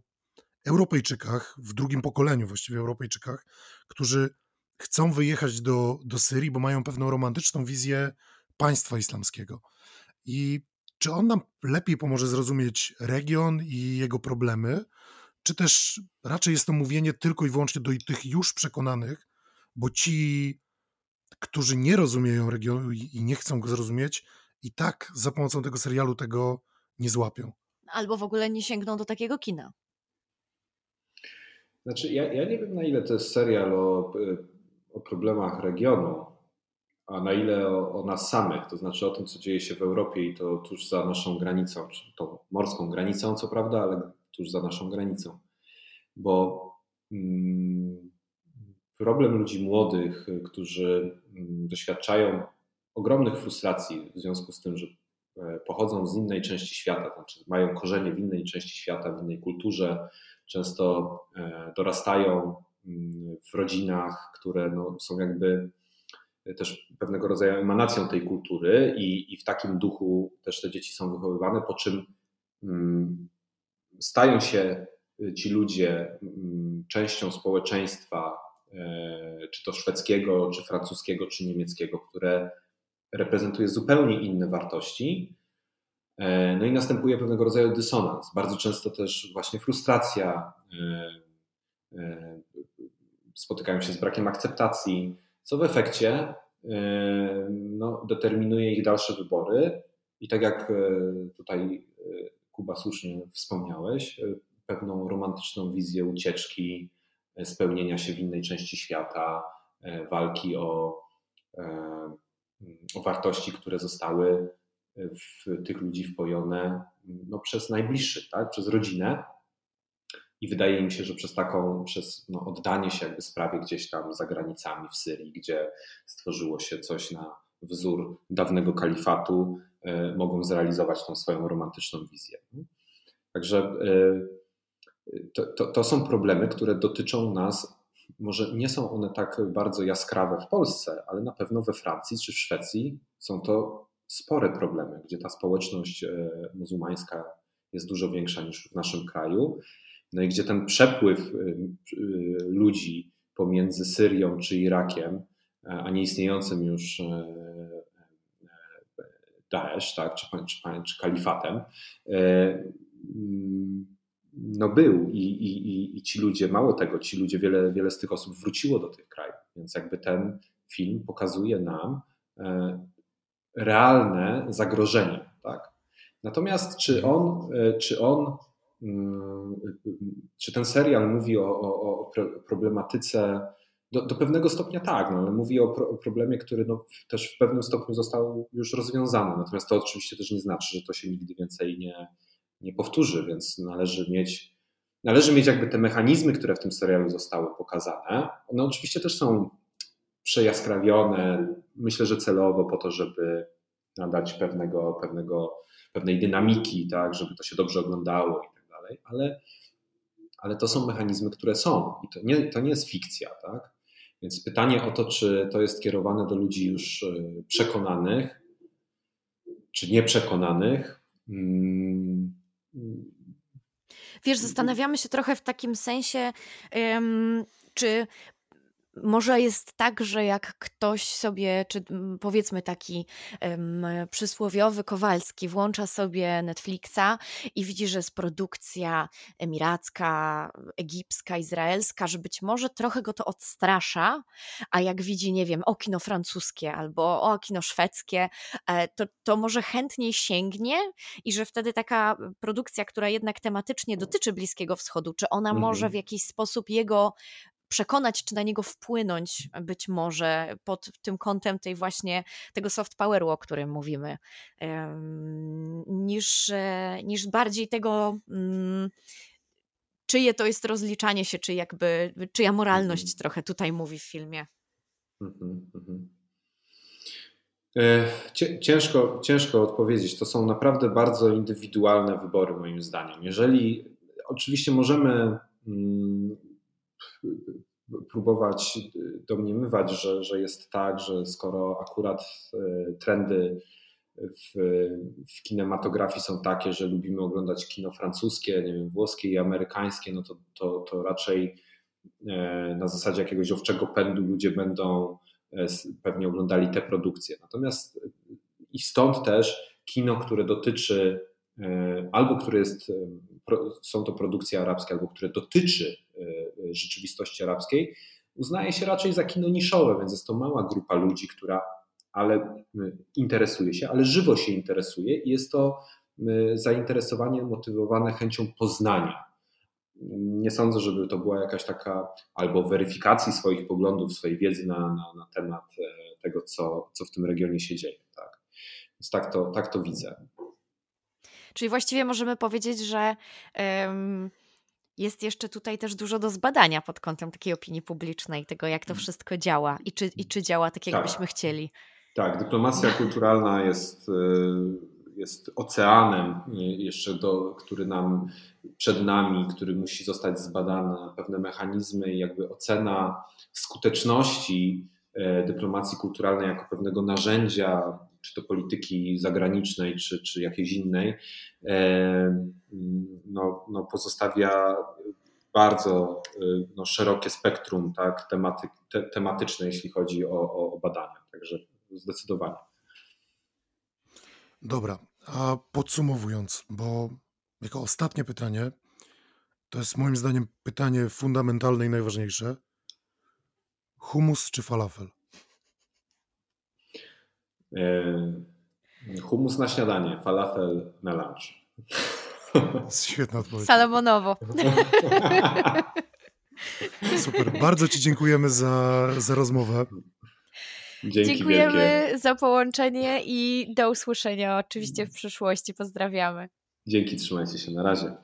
Europejczykach, w drugim pokoleniu właściwie Europejczykach, którzy chcą wyjechać do, do Syrii, bo mają pewną romantyczną wizję państwa islamskiego. I czy on nam lepiej pomoże zrozumieć region i jego problemy, czy też raczej jest to mówienie tylko i wyłącznie do tych już przekonanych, bo ci, którzy nie rozumieją regionu i nie chcą go zrozumieć, i tak za pomocą tego serialu tego nie złapią. Albo w ogóle nie sięgną do takiego kina. Znaczy, ja, ja nie wiem, na ile to jest serial o, o problemach regionu, a na ile o, o, nas samych, to znaczy o tym, co dzieje się w Europie i to tuż za naszą granicą, czy tą morską granicą, co prawda, ale tuż za naszą granicą. Bo mm, problem ludzi młodych, którzy mm, doświadczają ogromnych frustracji w związku z tym, że e, pochodzą z innej części świata, znaczy mają korzenie w innej części świata, w innej kulturze, często e, dorastają w rodzinach, które no, są jakby też pewnego rodzaju emanacją tej kultury i, i w takim duchu też te dzieci są wychowywane, po czym mm, stają się ci ludzie mm, częścią społeczeństwa, e, czy to szwedzkiego, czy francuskiego, czy niemieckiego, które reprezentuje zupełnie inne wartości. E, no i następuje pewnego rodzaju dysonans. Bardzo często też właśnie frustracja, e, spotykają się z brakiem akceptacji, co w efekcie no, determinuje ich dalsze wybory. I tak jak tutaj Kuba słusznie wspomniałeś, pewną romantyczną wizję ucieczki, spełnienia się w innej części świata, walki o, o wartości, które zostały w tych ludzi wpojone no, przez najbliższych, tak? przez rodzinę. I wydaje mi się, że przez taką, przez no, oddanie się jakby sprawie gdzieś tam za granicami w Syrii, gdzie stworzyło się coś na wzór dawnego kalifatu, mogą zrealizować tą swoją romantyczną wizję. Także to, to, to są problemy, które dotyczą nas. Może nie są one tak bardzo jaskrawe w Polsce, ale na pewno we Francji czy w Szwecji są to spore problemy, gdzie ta społeczność e, muzułmańska jest dużo większa niż w naszym kraju. No i gdzie ten przepływ e, ludzi pomiędzy Syrią czy Irakiem, e, a nie istniejącym już Daesh, tak, czy, czy, czy kalifatem, no był I, i, i ci ludzie, mało tego, ci ludzie, wiele, wiele z tych osób wróciło do tych krajów, więc jakby ten film pokazuje nam e, realne zagrożenie, tak? Natomiast czy on, e, czy on, mm, czy ten serial mówi o, o, o problematyce do, do, pewnego stopnia tak, no, ale mówi o, pro, o problemie, który no, też w pewnym stopniu został już rozwiązany. Natomiast to oczywiście też nie znaczy, że to się nigdy więcej nie, nie powtórzy, więc należy mieć, należy mieć jakby te mechanizmy, które w tym serialu zostały pokazane. One oczywiście też są przejaskrawione, myślę, że celowo po to, żeby nadać pewnego, pewnego, pewnej dynamiki, tak, żeby to się dobrze oglądało dalej, ale, ale to są mechanizmy, które są i to nie, to nie jest fikcja, tak? Więc pytanie o to, czy to jest kierowane do ludzi już y, przekonanych, czy nieprzekonanych, hmm, Wiesz, zastanawiamy się trochę w takim sensie, czy może jest tak, że jak ktoś sobie, czy powiedzmy taki um, przysłowiowy Kowalski, włącza sobie Netflixa i widzi, że jest produkcja emiracka, egipska, izraelska, że być może trochę go to odstrasza, a jak widzi, nie wiem, o kino francuskie albo o kino szwedzkie, e, to, to może chętniej sięgnie i że wtedy taka produkcja, która jednak tematycznie dotyczy Bliskiego Wschodu, czy ona może w mhm. jakiś sposób jego przekonać, czy na niego wpłynąć być może pod tym kątem tej właśnie tego soft poweru, o którym mówimy, niż, e, niż bardziej tego mm, czyje to jest rozliczanie się, czy jakby czyja moralność mhm. trochę tutaj mówi w filmie. Mhm, mhm. E, ciężko, ciężko odpowiedzieć. To są naprawdę bardzo indywidualne wybory, moim zdaniem. Jeżeli oczywiście możemy mm, próbować domniemywać, że, że jest tak, że skoro akurat e, trendy w, w kinematografii są takie, że lubimy oglądać kino francuskie, nie wiem, włoskie i amerykańskie, no to, to, to raczej e, na zasadzie jakiegoś owczego pędu ludzie będą e, pewnie oglądali te produkcje. Natomiast i stąd też kino, które dotyczy albo które jest, są to produkcje arabskie, albo które dotyczy rzeczywistości arabskiej, uznaje się raczej za kino niszowe, więc jest to mała grupa ludzi, która ale interesuje się, ale żywo się interesuje i jest to zainteresowanie motywowane chęcią poznania. Nie sądzę, żeby to była jakaś taka albo weryfikacji swoich poglądów, swojej wiedzy na, na, na temat e, tego, co, co w tym regionie się dzieje. Tak. Więc tak to, tak to widzę. Czyli właściwie możemy powiedzieć, że um, jest jeszcze tutaj też dużo do zbadania pod kątem takiej opinii publicznej, tego jak to mm. wszystko działa i czy, i czy działa tak, jakbyśmy tak. chcieli. Tak, dyplomacja kulturalna jest, y, jest oceanem y, jeszcze, do, który nam przed nami, który musi zostać zbadany, pewne mechanizmy i jakby ocena skuteczności y, dyplomacji kulturalnej jako pewnego narzędzia, czy to polityki zagranicznej, czy, czy jakiejś innej, no, no pozostawia bardzo no, szerokie spektrum tak, tematy, te, tematyczne, jeśli chodzi o, o badania. Także zdecydowanie. Dobra, a podsumowując, bo jako ostatnie pytanie, to jest moim zdaniem pytanie fundamentalne i najważniejsze. Humus czy falafel? Yy, humus na śniadanie, falafel na lunch. Świetna odpowiedź. Salomonowo. Super, bardzo Ci dziękujemy za, za rozmowę. Dzięki Dziękujemy wielkie. za połączenie i do usłyszenia oczywiście w przyszłości. Pozdrawiamy. Dzięki, trzymajcie się. Na razie.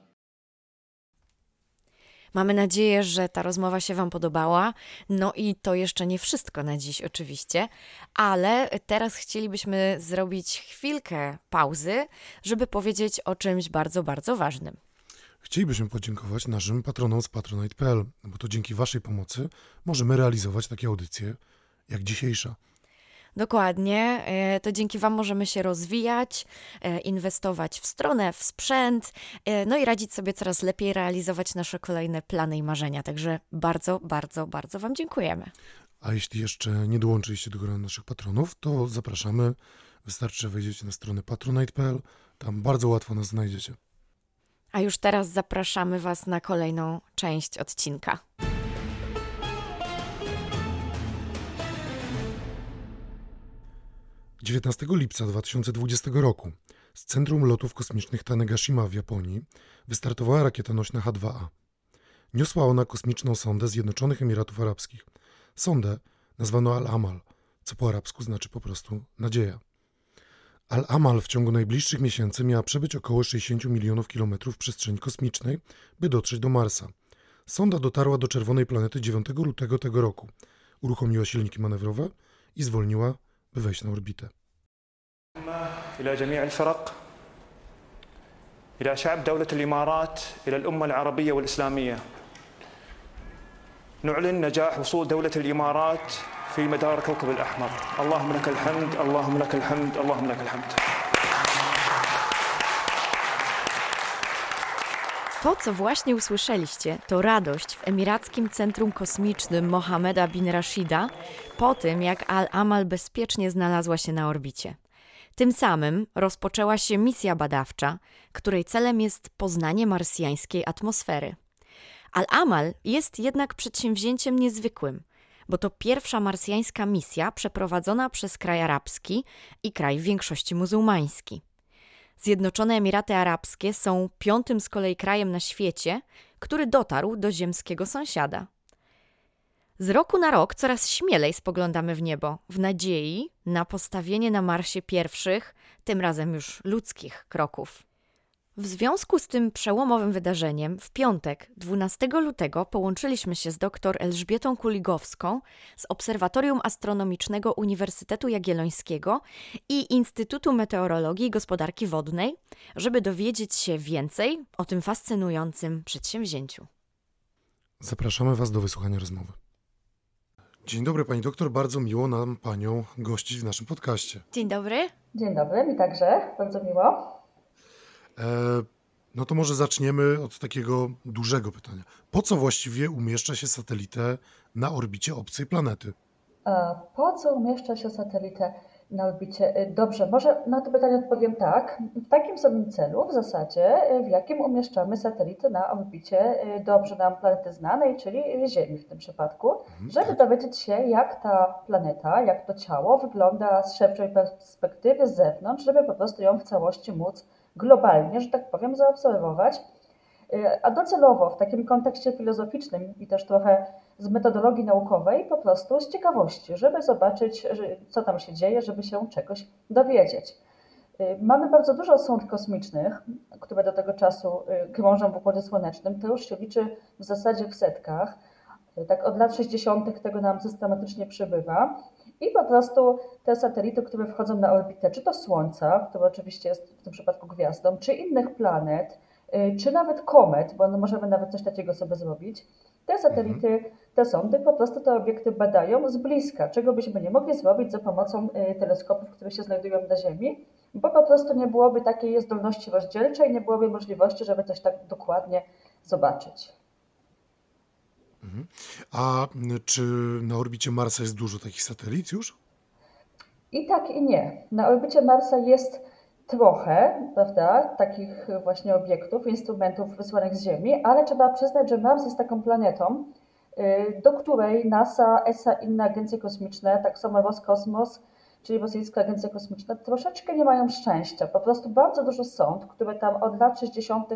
Mamy nadzieję, że ta rozmowa się Wam podobała. No i to jeszcze nie wszystko na dziś, oczywiście, ale teraz chcielibyśmy zrobić chwilkę pauzy, żeby powiedzieć o czymś bardzo, bardzo ważnym. Chcielibyśmy podziękować naszym patronom z patronite.pl, bo to dzięki Waszej pomocy możemy realizować takie audycje jak dzisiejsza. Dokładnie. E, to dzięki Wam możemy się rozwijać, e, inwestować w stronę, w sprzęt, e, no i radzić sobie coraz lepiej, realizować nasze kolejne plany i marzenia. Także bardzo, bardzo, bardzo Wam dziękujemy. A jeśli jeszcze nie dołączyliście do grona naszych patronów, to zapraszamy. Wystarczy, wejdziecie na stronę patronite.pl. Tam bardzo łatwo nas znajdziecie. A już teraz zapraszamy Was na kolejną część odcinka. 19 lipca 2020 roku z Centrum Lotów Kosmicznych Tanegashima w Japonii wystartowała rakieta nośna H-2A. Niosła ona kosmiczną sondę Zjednoczonych Emiratów Arabskich. Sondę nazwano Al-Amal, co po arabsku znaczy po prostu nadzieja. Al-Amal w ciągu najbliższych miesięcy miała przebyć około 60 milionów kilometrów przestrzeni kosmicznej, by dotrzeć do Marsa. Sonda dotarła do czerwonej planety 9 lutego tego roku. Uruchomiła silniki manewrowe i zwolniła wejść na orbitę. إلى جميع الفرق إلى شعب دولة الإمارات إلى الأمة العربية والإسلامية. نعلن نجاح وصول دولة الإمارات في مدار كوكب الأحمر. اللهم لك الحمد اللهم لك الحمد اللهم لك الحمد. To, co właśnie usłyszeliście, to radość w Emirackim Centrum Kosmicznym Mohameda bin Rashida po tym, jak Al-Amal bezpiecznie znalazła się na orbicie. Tym samym rozpoczęła się misja badawcza, której celem jest poznanie marsjańskiej atmosfery. Al-Amal jest jednak przedsięwzięciem niezwykłym, bo to pierwsza marsjańska misja przeprowadzona przez kraj arabski i kraj w większości muzułmański. Zjednoczone Emiraty Arabskie są piątym z kolei krajem na świecie, który dotarł do ziemskiego sąsiada. Z roku na rok coraz śmielej spoglądamy w niebo, w nadziei na postawienie na Marsie pierwszych, tym razem już ludzkich kroków. W związku z tym przełomowym wydarzeniem, w piątek, 12 lutego, połączyliśmy się z dr Elżbietą Kuligowską z Obserwatorium Astronomicznego Uniwersytetu Jagiellońskiego i Instytutu Meteorologii i Gospodarki Wodnej, żeby dowiedzieć się więcej o tym fascynującym przedsięwzięciu. Zapraszamy Was do wysłuchania rozmowy. Dzień dobry pani doktor, bardzo miło nam panią gościć w naszym podcaście. Dzień dobry. Dzień dobry, mi także, bardzo miło. E, no to może zaczniemy od takiego dużego pytania. Po co właściwie umieszcza się satelitę na orbicie obcej planety? A po co umieszcza się satelitę na orbicie? Y, Dobrze, może na to pytanie odpowiem tak. W takim samym celu w zasadzie, w jakim umieszczamy satelity na orbicie dobrze nam planety znanej, czyli Ziemi w tym przypadku, Mhm, żeby tak. dowiedzieć się, jak ta planeta, jak to ciało wygląda z szerszej perspektywy, z zewnątrz, żeby po prostu ją w całości móc globalnie, że tak powiem, zaobserwować. Y, A docelowo w takim kontekście filozoficznym i też trochę z metodologii naukowej, po prostu z ciekawości, żeby zobaczyć, co tam się dzieje, żeby się czegoś dowiedzieć. Y, Mamy bardzo dużo sond kosmicznych, które do tego czasu y, krążą w Układzie Słonecznym. To już się liczy w zasadzie w setkach. Y, Tak od lat 60. tego nam systematycznie przybywa. I po prostu te satelity, które wchodzą na orbitę, czy to Słońca, które oczywiście jest w tym przypadku gwiazdą, czy innych planet, y, czy nawet komet, bo no możemy nawet coś takiego sobie zrobić. Te satelity, te sondy po prostu te obiekty badają z bliska, czego byśmy nie mogli zrobić za pomocą y, teleskopów, które się znajdują na Ziemi, bo po prostu nie byłoby takiej zdolności rozdzielczej, nie byłoby możliwości, żeby coś tak dokładnie zobaczyć. Mhm. A czy na orbicie Marsa jest dużo takich satelit już? I tak, i nie. Na orbicie Marsa jest trochę, prawda, takich właśnie obiektów, instrumentów wysłanych z Ziemi, ale trzeba przyznać, że Mars jest taką planetą, y, do której NASA, ESA, inne agencje kosmiczne, tak samo Roskosmos, czyli Rosyjska Agencja Kosmiczna, troszeczkę nie mają szczęścia. Po prostu bardzo dużo sąd, które tam od lat 60.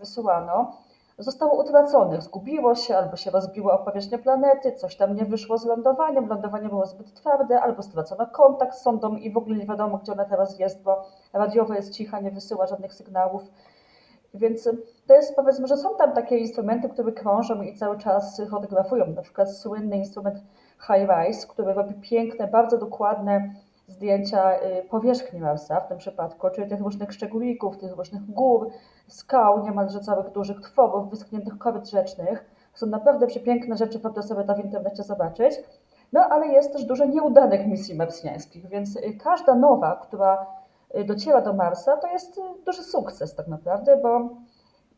wysyłano, zostało utraconych. Zgubiło się albo się rozbiło o powierzchnię planety, coś tam nie wyszło z lądowaniem, lądowanie było zbyt twarde, albo stracono kontakt z sondą i w ogóle nie wiadomo, gdzie ona teraz jest, bo radiowo jest cicha, nie wysyła żadnych sygnałów. Więc to jest powiedzmy, że są tam takie instrumenty, które krążą i cały czas fotografują. Na przykład słynny instrument High-Rise, który robi piękne, bardzo dokładne zdjęcia y, powierzchni Marsa w tym przypadku, czyli tych różnych szczególików, tych różnych gór, skał, niemalże całych dużych tworów, wyschniętych koryt rzecznych. Są naprawdę przepiękne rzeczy, warto sobie to w internecie zobaczyć. No ale jest też dużo nieudanych misji marsjańskich, więc y, każda nowa, która y, dociera do Marsa, to jest y, duży sukces tak naprawdę, bo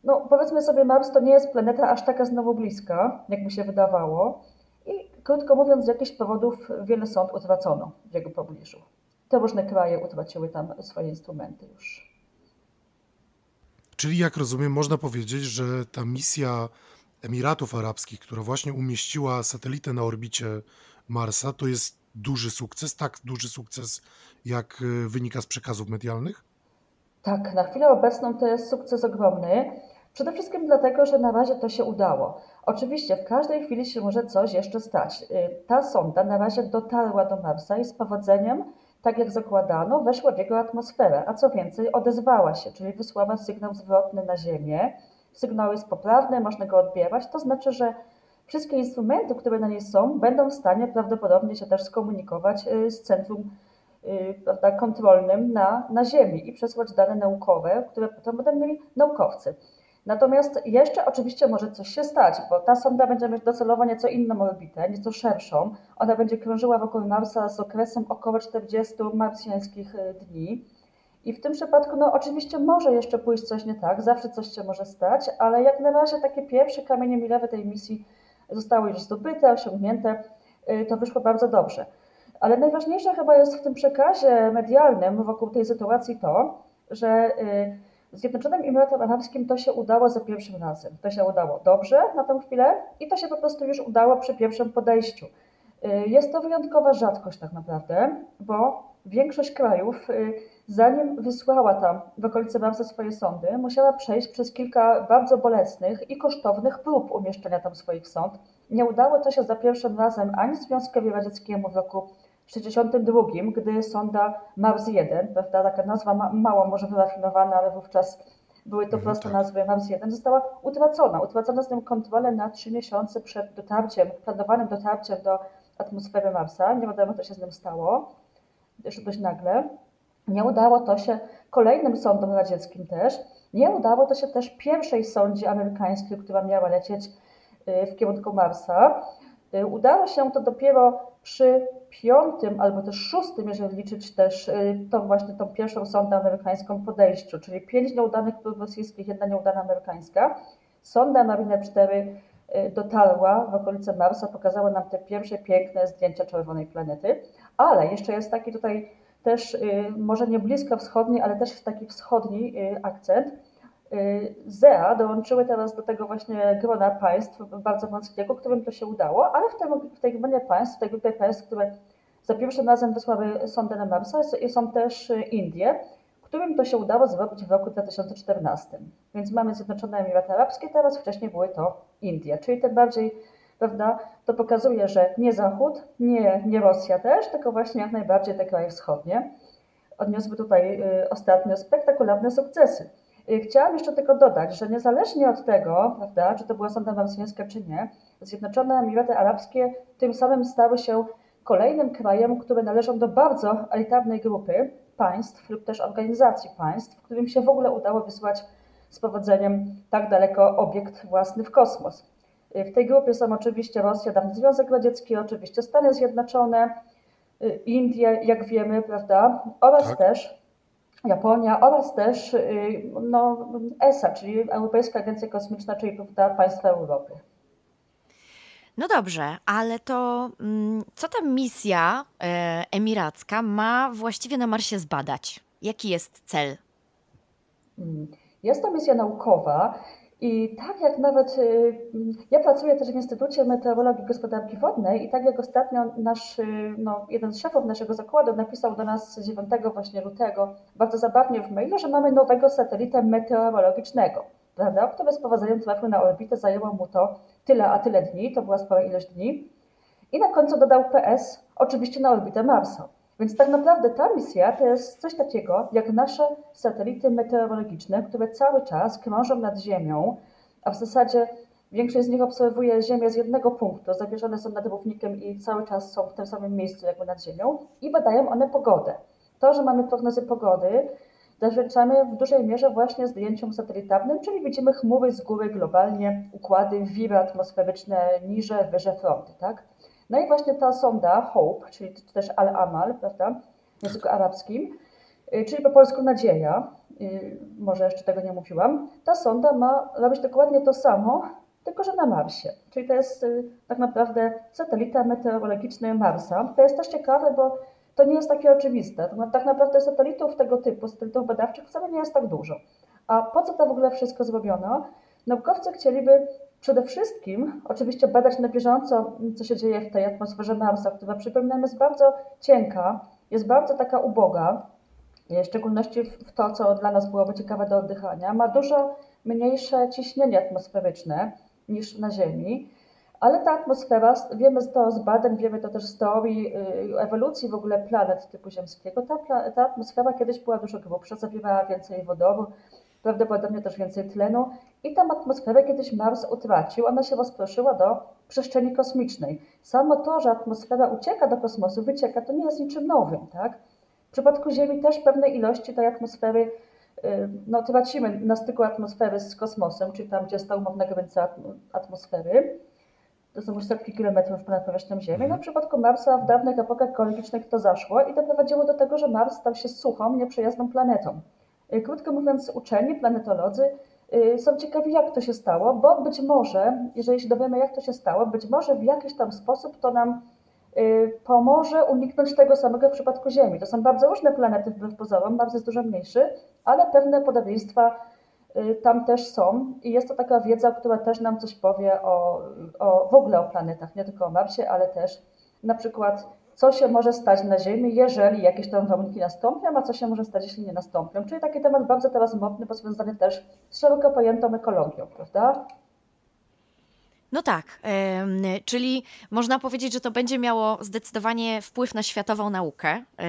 no, powiedzmy sobie, Mars to nie jest planeta aż taka znowu bliska, jak by się wydawało. I krótko mówiąc, z jakichś powodów wiele sąd utracono w jego pobliżu. Te różne kraje utraciły tam swoje instrumenty już. Czyli jak rozumiem, można powiedzieć, że ta misja Emiratów Arabskich, która właśnie umieściła satelitę na orbicie Marsa, to jest duży sukces, tak duży sukces, jak y, wynika z przekazów medialnych? Tak, na chwilę obecną to jest sukces ogromny. Przede wszystkim dlatego, że na razie to się udało. Oczywiście w każdej chwili się może coś jeszcze stać. Y, Ta sonda na razie dotarła do Marsa i z powodzeniem, tak jak zakładano, weszła w jego atmosferę, a co więcej, odezwała się, czyli wysłała sygnał zwrotny na Ziemię. Sygnał jest poprawny, można go odbierać, to znaczy, że wszystkie instrumenty, które na niej są, będą w stanie prawdopodobnie się też skomunikować y, z centrum y, prawda, kontrolnym na, na Ziemi i przesłać dane naukowe, które potem będą mieli naukowcy. Natomiast jeszcze oczywiście może coś się stać, bo ta sonda będzie mieć docelowo nieco inną orbitę, nieco szerszą. Ona będzie krążyła wokół Marsa z okresem około 40 marsjańskich y, dni. I w tym przypadku, no oczywiście może jeszcze pójść coś nie tak, zawsze coś się może stać, ale jak na razie takie pierwsze kamienie milowe tej misji zostały już zdobyte, osiągnięte, y, to wyszło bardzo dobrze. Ale najważniejsze chyba jest w tym przekazie medialnym wokół tej sytuacji to, że y, Zjednoczonym Emiratom Arabskim to się udało za pierwszym razem. To się udało dobrze na tę chwilę i to się po prostu już udało przy pierwszym podejściu. Y, Jest to wyjątkowa rzadkość tak naprawdę, bo większość krajów, y, zanim wysłała tam w okolice Marsa swoje sondy, musiała przejść przez kilka bardzo bolesnych i kosztownych prób umieszczenia tam swoich sond. Nie udało to się za pierwszym razem ani Związkowi Radzieckiemu w roku 1962, gdy sonda Mars 1, prawda, taka nazwa ma, mało może wyrafinowana, ale wówczas były to Mhm, proste tak. nazwy Mars 1, została utracona. Utracono z nią kontrolę na trzy miesiące przed dotarciem, planowanym dotarciem do atmosfery Marsa. Nie wiadomo, co się z nim stało, jeszcze dość nagle. Nie udało to się kolejnym sondom radzieckim też. Nie udało to się też pierwszej sondzie amerykańskiej, która miała lecieć y, w kierunku Marsa. Y, Udało się to dopiero przy piątym albo też szóstym, jeżeli liczyć też y, tą właśnie tą pierwszą sondę amerykańską podejściu, czyli pięć nieudanych prób rosyjskich, jedna nieudana amerykańska. Sonda Mariner 4 y, dotarła w okolice Marsa, pokazała nam te pierwsze piękne zdjęcia czerwonej planety, ale jeszcze jest taki tutaj też może nie blisko wschodni, ale też taki wschodni akcent. ZEA dołączyły teraz do tego właśnie grona państw bardzo wąskiego, którym to się udało, ale w, tym, w tej gronie państw, w tej grupie państw, które za pierwszym razem wysłały sondę na Marsa, są też Indie, którym to się udało zrobić w roku 2014. Więc mamy Zjednoczone Emiraty Arabskie, teraz wcześniej były to Indie, czyli tym bardziej, prawda, to pokazuje, że nie Zachód, nie, nie Rosja też, tylko właśnie jak najbardziej te kraje wschodnie odniosły tutaj y, ostatnio spektakularne sukcesy. Y, chciałam jeszcze tylko dodać, że niezależnie od tego, prawda, czy to była sonda marsjańska, czy nie, Zjednoczone Emiraty Arabskie tym samym stały się kolejnym krajem, które należą do bardzo elitarnej grupy państw lub też organizacji państw, którym się w ogóle udało wysłać z powodzeniem tak daleko obiekt własny w kosmos. Y, w tej grupie są oczywiście Rosja, dawny Związek Radziecki, oczywiście Stany Zjednoczone, y, Indie, jak wiemy, prawda, oraz tak. też Japonia oraz też no, ESA, czyli Europejska Agencja Kosmiczna, czyli prawda, państwa Europy. No dobrze, ale to mm, co ta misja e, emiracka ma właściwie na Marsie zbadać? Jaki jest cel? Mm, jest to misja naukowa i tak jak nawet y, ja pracuję też w Instytucie Meteorologii i Gospodarki Wodnej i tak jak ostatnio nasz, y, no, jeden z szefów naszego zakładu napisał do nas 9 właśnie lutego bardzo zabawnie w mailu, że mamy nowego satelitę meteorologicznego, prawda, który z powodzeniem trafił na orbitę, zajęło mu to tyle a tyle dni, to była spora ilość dni i na końcu dodał PS, oczywiście na orbitę Marsa. Więc tak naprawdę ta misja to jest coś takiego jak nasze satelity meteorologiczne, które cały czas krążą nad Ziemią, a w zasadzie większość z nich obserwuje Ziemię z jednego punktu, zawieszone są nad równikiem i cały czas są w tym samym miejscu jakby nad Ziemią i badają one pogodę. To, że mamy prognozy pogody, zawdzięczamy w dużej mierze właśnie zdjęciom satelitarnym, czyli widzimy chmury z góry globalnie, układy, wiry atmosferyczne, niże, wyże fronty, tak? No i właśnie ta sonda Hope, czyli też Al-Amal, prawda, w języku arabskim, y, czyli po polsku nadzieja, y, może jeszcze tego nie mówiłam, ta sonda ma robić dokładnie to samo, tylko że na Marsie. Czyli to jest y, tak naprawdę satelita meteorologiczny Marsa. To jest też ciekawe, bo to nie jest takie oczywiste. Tak naprawdę satelitów tego typu, satelitów badawczych wcale nie jest tak dużo. A po co to w ogóle wszystko zrobiono? Naukowcy chcieliby Przede wszystkim oczywiście badać na bieżąco, co się dzieje w tej atmosferze Marsa, która przypominam jest bardzo cienka, jest bardzo taka uboga, w szczególności w to, co dla nas byłoby ciekawe do oddychania. Ma dużo mniejsze ciśnienie atmosferyczne niż na Ziemi, ale ta atmosfera, wiemy to z badań, wiemy to też z teorii y, ewolucji w ogóle planet typu ziemskiego, ta, ta atmosfera kiedyś była dużo grubsza, zawierała więcej wodoru, prawdopodobnie też więcej tlenu i tam atmosferę kiedyś Mars utracił, ona się rozproszyła do przestrzeni kosmicznej. Samo to, że atmosfera ucieka do kosmosu, wycieka, to nie jest niczym nowym, tak? W przypadku Ziemi też pewne ilości tej atmosfery y, no, tracimy na styku atmosfery z kosmosem, czyli tam, gdzie jest ta umowna granica atmosfery. To są już setki kilometrów ponad powierzchnią Ziemi. No, w przypadku Marsa w dawnych epokach geologicznych to zaszło i doprowadziło do tego, że Mars stał się suchą, nieprzyjazną planetą. Y, krótko mówiąc, uczeni, planetolodzy są ciekawi, jak to się stało, bo być może, jeżeli się dowiemy, jak to się stało, być może w jakiś tam sposób to nam y, pomoże uniknąć tego samego w przypadku Ziemi. To są bardzo różne planety wbrew pozorom, Mars jest dużo mniejszy, ale pewne podobieństwa tam też są i jest to taka wiedza, która też nam coś powie o, o w ogóle o planetach, nie tylko o Marsie, ale też na przykład co się może stać na Ziemi, jeżeli jakieś tam warunki nastąpią, a co się może stać, jeśli nie nastąpią. Czyli taki temat bardzo teraz modny, bo związany też z szeroko pojętą ekologią, prawda? No tak, czyli można powiedzieć, że to będzie miało zdecydowanie wpływ na światową naukę. Yy,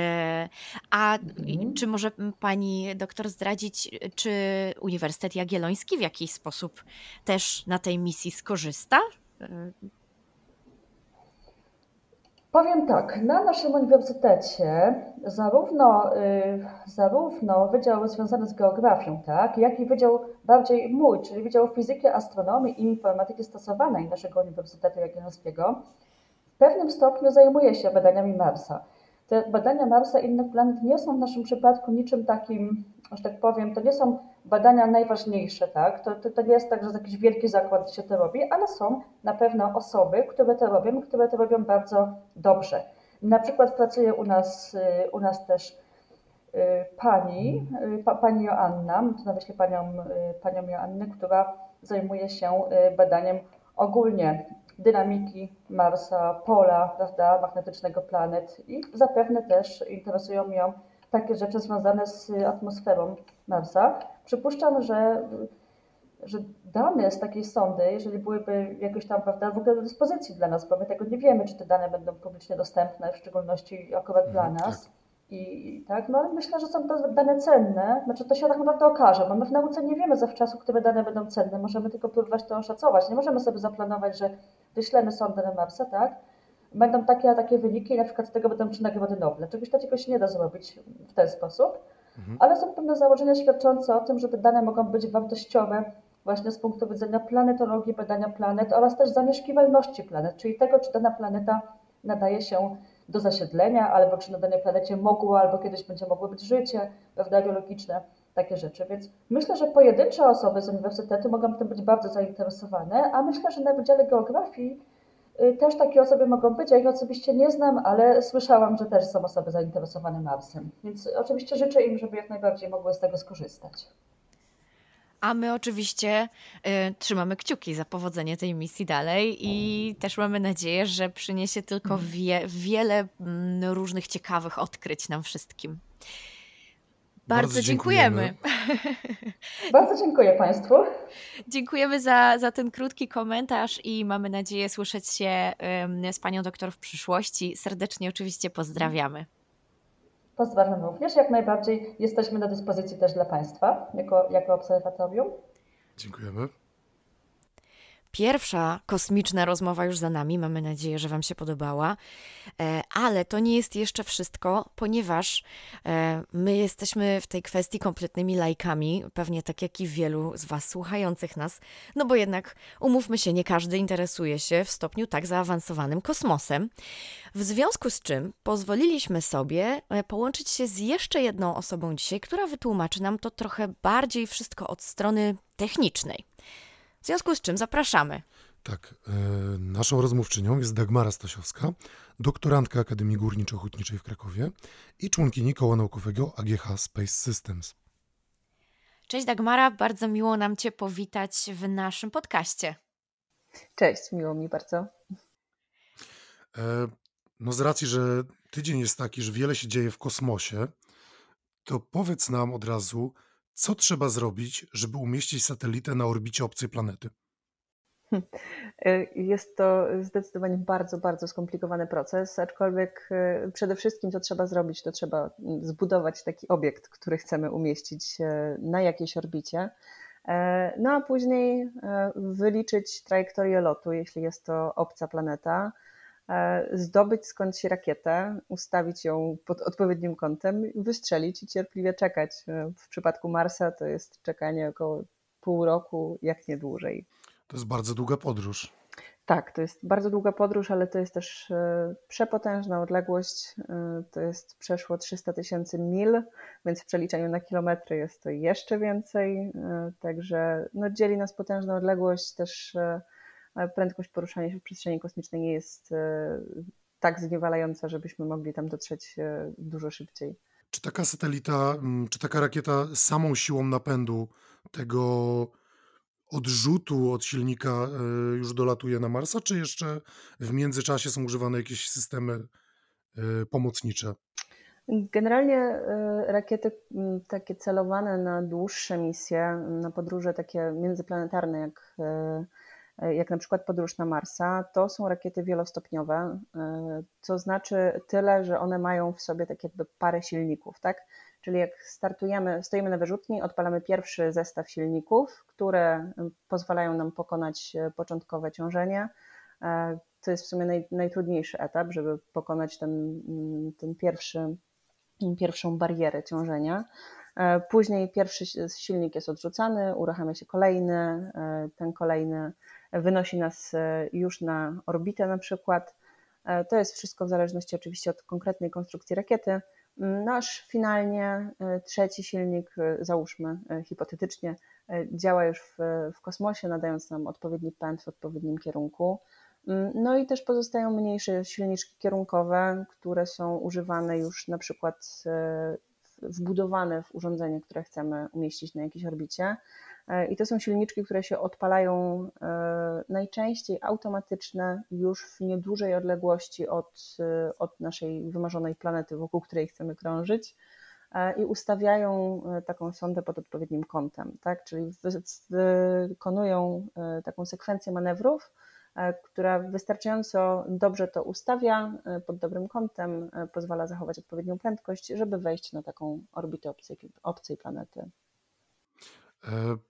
a mhm. czy może pani doktor zdradzić, czy Uniwersytet Jagielloński w jakiś sposób też na tej misji skorzysta? Powiem tak, na naszym uniwersytecie zarówno, y, zarówno wydział związany z geografią, tak, jak i wydział bardziej mój, czyli Wydział Fizyki, Astronomii i Informatyki Stosowanej naszego Uniwersytetu Jagiellońskiego, pewnym stopniu zajmuje się badaniami Marsa. Te badania Marsa i innych planet nie są w naszym przypadku niczym takim, że tak powiem, to nie są badania najważniejsze, tak? To, to, to nie jest tak, że jakiś wielki zakład się to robi, ale są na pewno osoby, które to robią, które to robią bardzo dobrze. Na przykład pracuje u nas, u nas też y, pani, y, pa, pani Joanna, to na myśli panią, y, panią Joannę, która zajmuje się badaniem ogólnie dynamiki Marsa, pola prawda, magnetycznego planet i zapewne też interesują ją takie rzeczy związane z atmosferą Marsa. Przypuszczam, że, że dane z takiej sondy, jeżeli byłyby jakoś tam prawda, w ogóle do dyspozycji dla nas, bo my tego nie wiemy, czy te dane będą publicznie dostępne, w szczególności akurat dla Mhm, nas. tak. I tak, no ale myślę, że są to dane cenne. Znaczy to się tak naprawdę okaże, bo my w nauce nie wiemy zawczasu, które dane będą cenne. Możemy tylko próbować to oszacować. Nie możemy sobie zaplanować, że wyślemy sondę na Marsa, tak? Będą takie a takie wyniki i na przykład z tego będą trzy nagrody Nobla. Czegoś takiego się nie da zrobić w ten sposób, Mhm. ale są pewne założenia świadczące o tym, że te dane mogą być wartościowe właśnie z punktu widzenia planetologii, badania planet oraz też zamieszkiwalności planet, czyli tego, czy dana planeta nadaje się do zasiedlenia, albo czy na danej planecie mogło, albo kiedyś będzie mogło być życie, prawda, biologiczne, takie rzeczy. Więc myślę, że pojedyncze osoby z uniwersytetu mogą tym być bardzo zainteresowane, a myślę, że na Wydziale Geografii też takie osoby mogą być. Ja ich osobiście nie znam, ale słyszałam, że też są osoby zainteresowane Marsem. Więc oczywiście życzę im, żeby jak najbardziej mogły z tego skorzystać. A my oczywiście y, trzymamy kciuki za powodzenie tej misji dalej i też mamy nadzieję, że przyniesie tylko wie, wiele mm, różnych ciekawych odkryć nam wszystkim. Bardzo, Bardzo dziękujemy. Bardzo dziękuję Państwu. Dziękujemy za, za ten krótki komentarz i mamy nadzieję słyszeć się z panią doktor w przyszłości. Serdecznie oczywiście pozdrawiamy. Pozdrawiam również. Jak najbardziej jesteśmy do dyspozycji też dla Państwa jako, jako obserwatorium. Dziękujemy. Pierwsza kosmiczna rozmowa już za nami. Mamy nadzieję, że Wam się podobała. E, Ale to nie jest jeszcze wszystko, ponieważ e, my jesteśmy w tej kwestii kompletnymi lajkami, pewnie tak jak i wielu z Was słuchających nas, no bo jednak umówmy się, nie każdy interesuje się w stopniu tak zaawansowanym kosmosem. W związku z czym pozwoliliśmy sobie e, połączyć się z jeszcze jedną osobą dzisiaj, która wytłumaczy nam to trochę bardziej wszystko od strony technicznej. W związku z czym zapraszamy. Tak, e, naszą rozmówczynią jest Dagmara Stasiowska, doktorantka Akademii Górniczo-Hutniczej w Krakowie i członkini Koła Naukowego AGH Space Systems. Cześć Dagmara, bardzo miło nam Cię powitać w naszym podcaście. Cześć, miło mi bardzo. E, No z racji, że tydzień jest taki, że wiele się dzieje w kosmosie, to powiedz nam od razu, co trzeba zrobić, żeby umieścić satelitę na orbicie obcej planety? Y, Jest to zdecydowanie bardzo, bardzo skomplikowany proces, aczkolwiek y, przede wszystkim co trzeba zrobić, to trzeba mm, zbudować taki obiekt, który chcemy umieścić y, na jakiejś orbicie. E, No a później e, wyliczyć trajektorię lotu, jeśli jest to obca planeta, e, zdobyć skądś rakietę, ustawić ją pod odpowiednim kątem, wystrzelić i cierpliwie czekać. E, W przypadku Marsa to jest czekanie około pół roku, jak nie dłużej. To jest bardzo długa podróż. Tak, to jest bardzo długa podróż, ale to jest też e, przepotężna odległość. E, To jest przeszło 300 tysięcy mil, więc w przeliczeniu na kilometry jest to jeszcze więcej. E, Także no, dzieli nas potężna odległość. Też e, e, prędkość poruszania się w przestrzeni kosmicznej nie jest e, tak zniewalająca, żebyśmy mogli tam dotrzeć e, dużo szybciej. Czy taka satelita, mm, czy taka rakieta samą siłą napędu tego odrzutu od silnika e, już dolatuje na Marsa, czy jeszcze w międzyczasie są używane jakieś systemy pomocnicze? Generalnie rakiety m, takie celowane na dłuższe misje, na podróże takie międzyplanetarne, jak, jak na przykład podróż na Marsa, to są rakiety wielostopniowe, e, co znaczy tyle, że one mają w sobie tak jakby parę silników, tak? Czyli jak startujemy, stoimy na wyrzutni, odpalamy pierwszy zestaw silników, które pozwalają nam pokonać e, początkowe ciążenie. E, To jest w sumie naj, najtrudniejszy etap, żeby pokonać ten, ten pierwszy pierwszą barierę ciążenia. E, Później pierwszy si- silnik jest odrzucany, uruchamia się kolejny, e, ten kolejny wynosi nas e, już na orbitę na przykład. To jest wszystko w zależności oczywiście od konkretnej konstrukcji rakiety. Nasz finalnie trzeci silnik, załóżmy hipotetycznie, działa już w, w kosmosie, nadając nam odpowiedni pęd w odpowiednim kierunku. Mm, no i też pozostają mniejsze silniczki kierunkowe, które są używane już na przykład wbudowane w urządzenie, które chcemy umieścić na jakiejś orbicie. E, I to są silniczki, które się odpalają e, najczęściej automatyczne już w niedużej odległości od, od naszej wymarzonej planety, wokół której chcemy krążyć i ustawiają taką sondę pod odpowiednim kątem, tak? czyli wykonują taką sekwencję manewrów, E, która wystarczająco dobrze to ustawia e, pod dobrym kątem, e, pozwala zachować odpowiednią prędkość, żeby wejść na taką orbitę obcej, obcej planety.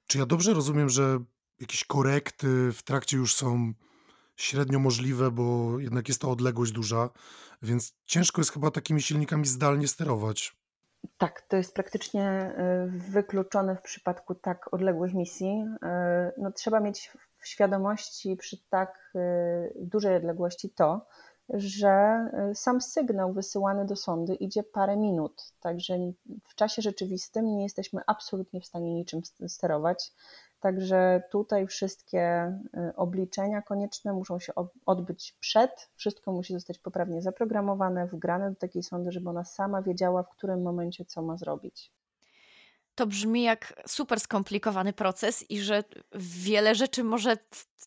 Czy ja dobrze rozumiem, że jakieś korekty w trakcie już są średnio możliwe, bo jednak jest to odległość duża, więc ciężko jest chyba takimi silnikami zdalnie sterować. Tak, to jest praktycznie wykluczone w przypadku tak odległych misji. No, trzeba mieć w świadomości przy tak y, dużej odległości to, że y, sam sygnał wysyłany do sondy idzie parę minut, także w czasie rzeczywistym nie jesteśmy absolutnie w stanie niczym sterować. Także tutaj wszystkie y, obliczenia konieczne muszą się odbyć przed, wszystko musi zostać poprawnie zaprogramowane, wgrane do takiej sondy, żeby ona sama wiedziała, w którym momencie co ma zrobić to brzmi jak super skomplikowany proces i że wiele rzeczy może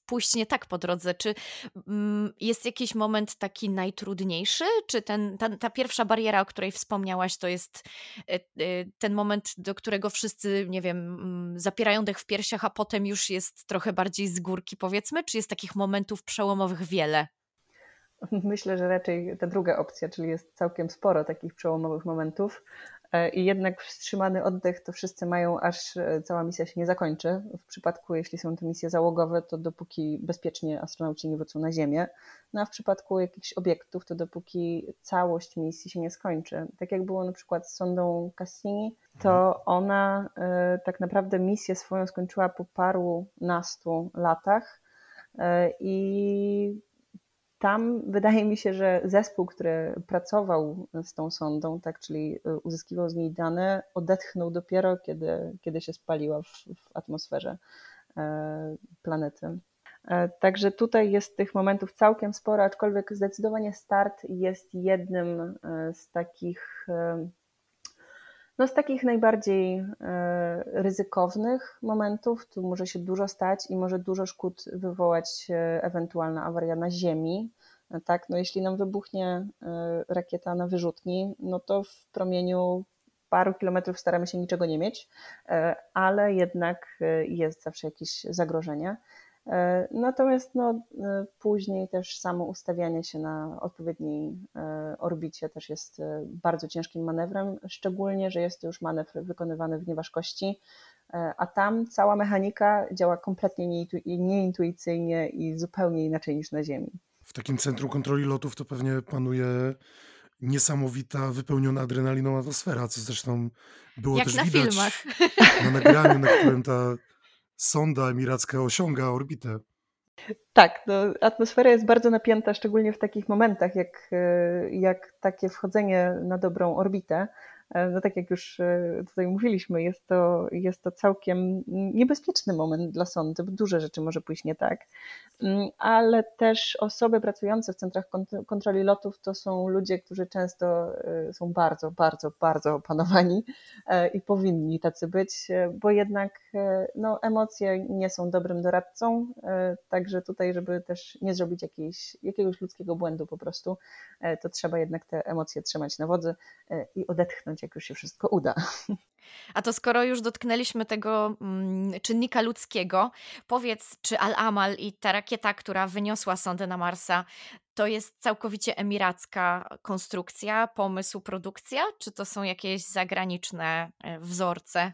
pójść nie tak po drodze. Czy mm, jest jakiś moment taki najtrudniejszy? Czy ten, ta, ta pierwsza bariera, o której wspomniałaś, to jest e, e, ten moment, do którego wszyscy, nie wiem, mm, zapierają dech w piersiach, a potem już jest trochę bardziej z górki, powiedzmy? Czy jest takich momentów przełomowych wiele? Myślę, że raczej ta druga opcja, czyli jest całkiem sporo takich przełomowych momentów. E, i jednak wstrzymany oddech to wszyscy mają, aż e, cała misja się nie zakończy. W przypadku, jeśli są to misje załogowe, to dopóki bezpiecznie astronauci nie wrócą na Ziemię. No a w przypadku jakichś obiektów, to dopóki całość misji się nie skończy. Tak jak było na przykład z sondą Cassini, to mhm. ona e, tak naprawdę misję swoją skończyła po paru nastu latach i tam wydaje mi się, że zespół, który pracował z tą sondą, tak, czyli y, uzyskiwał z niej dane, odetchnął dopiero, kiedy, kiedy się spaliła w, w atmosferze e, planety. E, także tutaj jest tych momentów całkiem sporo, aczkolwiek zdecydowanie start jest jednym e, z takich no z takich najbardziej e, ryzykownych momentów, tu może się dużo stać i może dużo szkód wywołać e, ewentualna awaria na Ziemi. E, tak, no jeśli nam wybuchnie rakieta na wyrzutni, no to w promieniu paru kilometrów staramy się niczego nie mieć, ale jednak jest zawsze jakieś zagrożenie. E, natomiast no, e, później też samo ustawianie się na odpowiedniej e, orbicie też jest bardzo ciężkim manewrem, szczególnie, że jest to już manewr wykonywany w nieważkości, a tam cała mechanika działa kompletnie nieintuicyjnie i zupełnie inaczej niż na Ziemi. W takim centrum kontroli lotów to pewnie panuje niesamowita, wypełniona adrenaliną atmosfera, co zresztą było Jak też na widać filmach. na nagraniu, na którym ta sonda emiracka osiąga orbitę. Tak, no, atmosfera jest bardzo napięta, szczególnie w takich momentach, jak, e, jak takie wchodzenie na dobrą orbitę. E, no tak jak już e, tutaj mówiliśmy, jest to, jest to całkiem niebezpieczny moment dla sądy, bo duże rzeczy może pójść nie tak, mm, ale też osoby pracujące w centrach kontroli lotów to są ludzie, którzy często e, są bardzo, bardzo, bardzo opanowani i powinni tacy być, bo jednak no, emocje nie są dobrym doradcą, także tutaj, żeby też nie zrobić jakiejś, jakiegoś ludzkiego błędu po prostu, to trzeba jednak te emocje trzymać na wodzy i odetchnąć jak już się wszystko uda. A to skoro już dotknęliśmy tego mm, czynnika ludzkiego, powiedz, czy Al-Amal i ta rakieta, która wyniosła sondę na Marsa, to jest całkowicie emiracka konstrukcja, pomysł, produkcja, czy to są jakieś zagraniczne e, wzorce?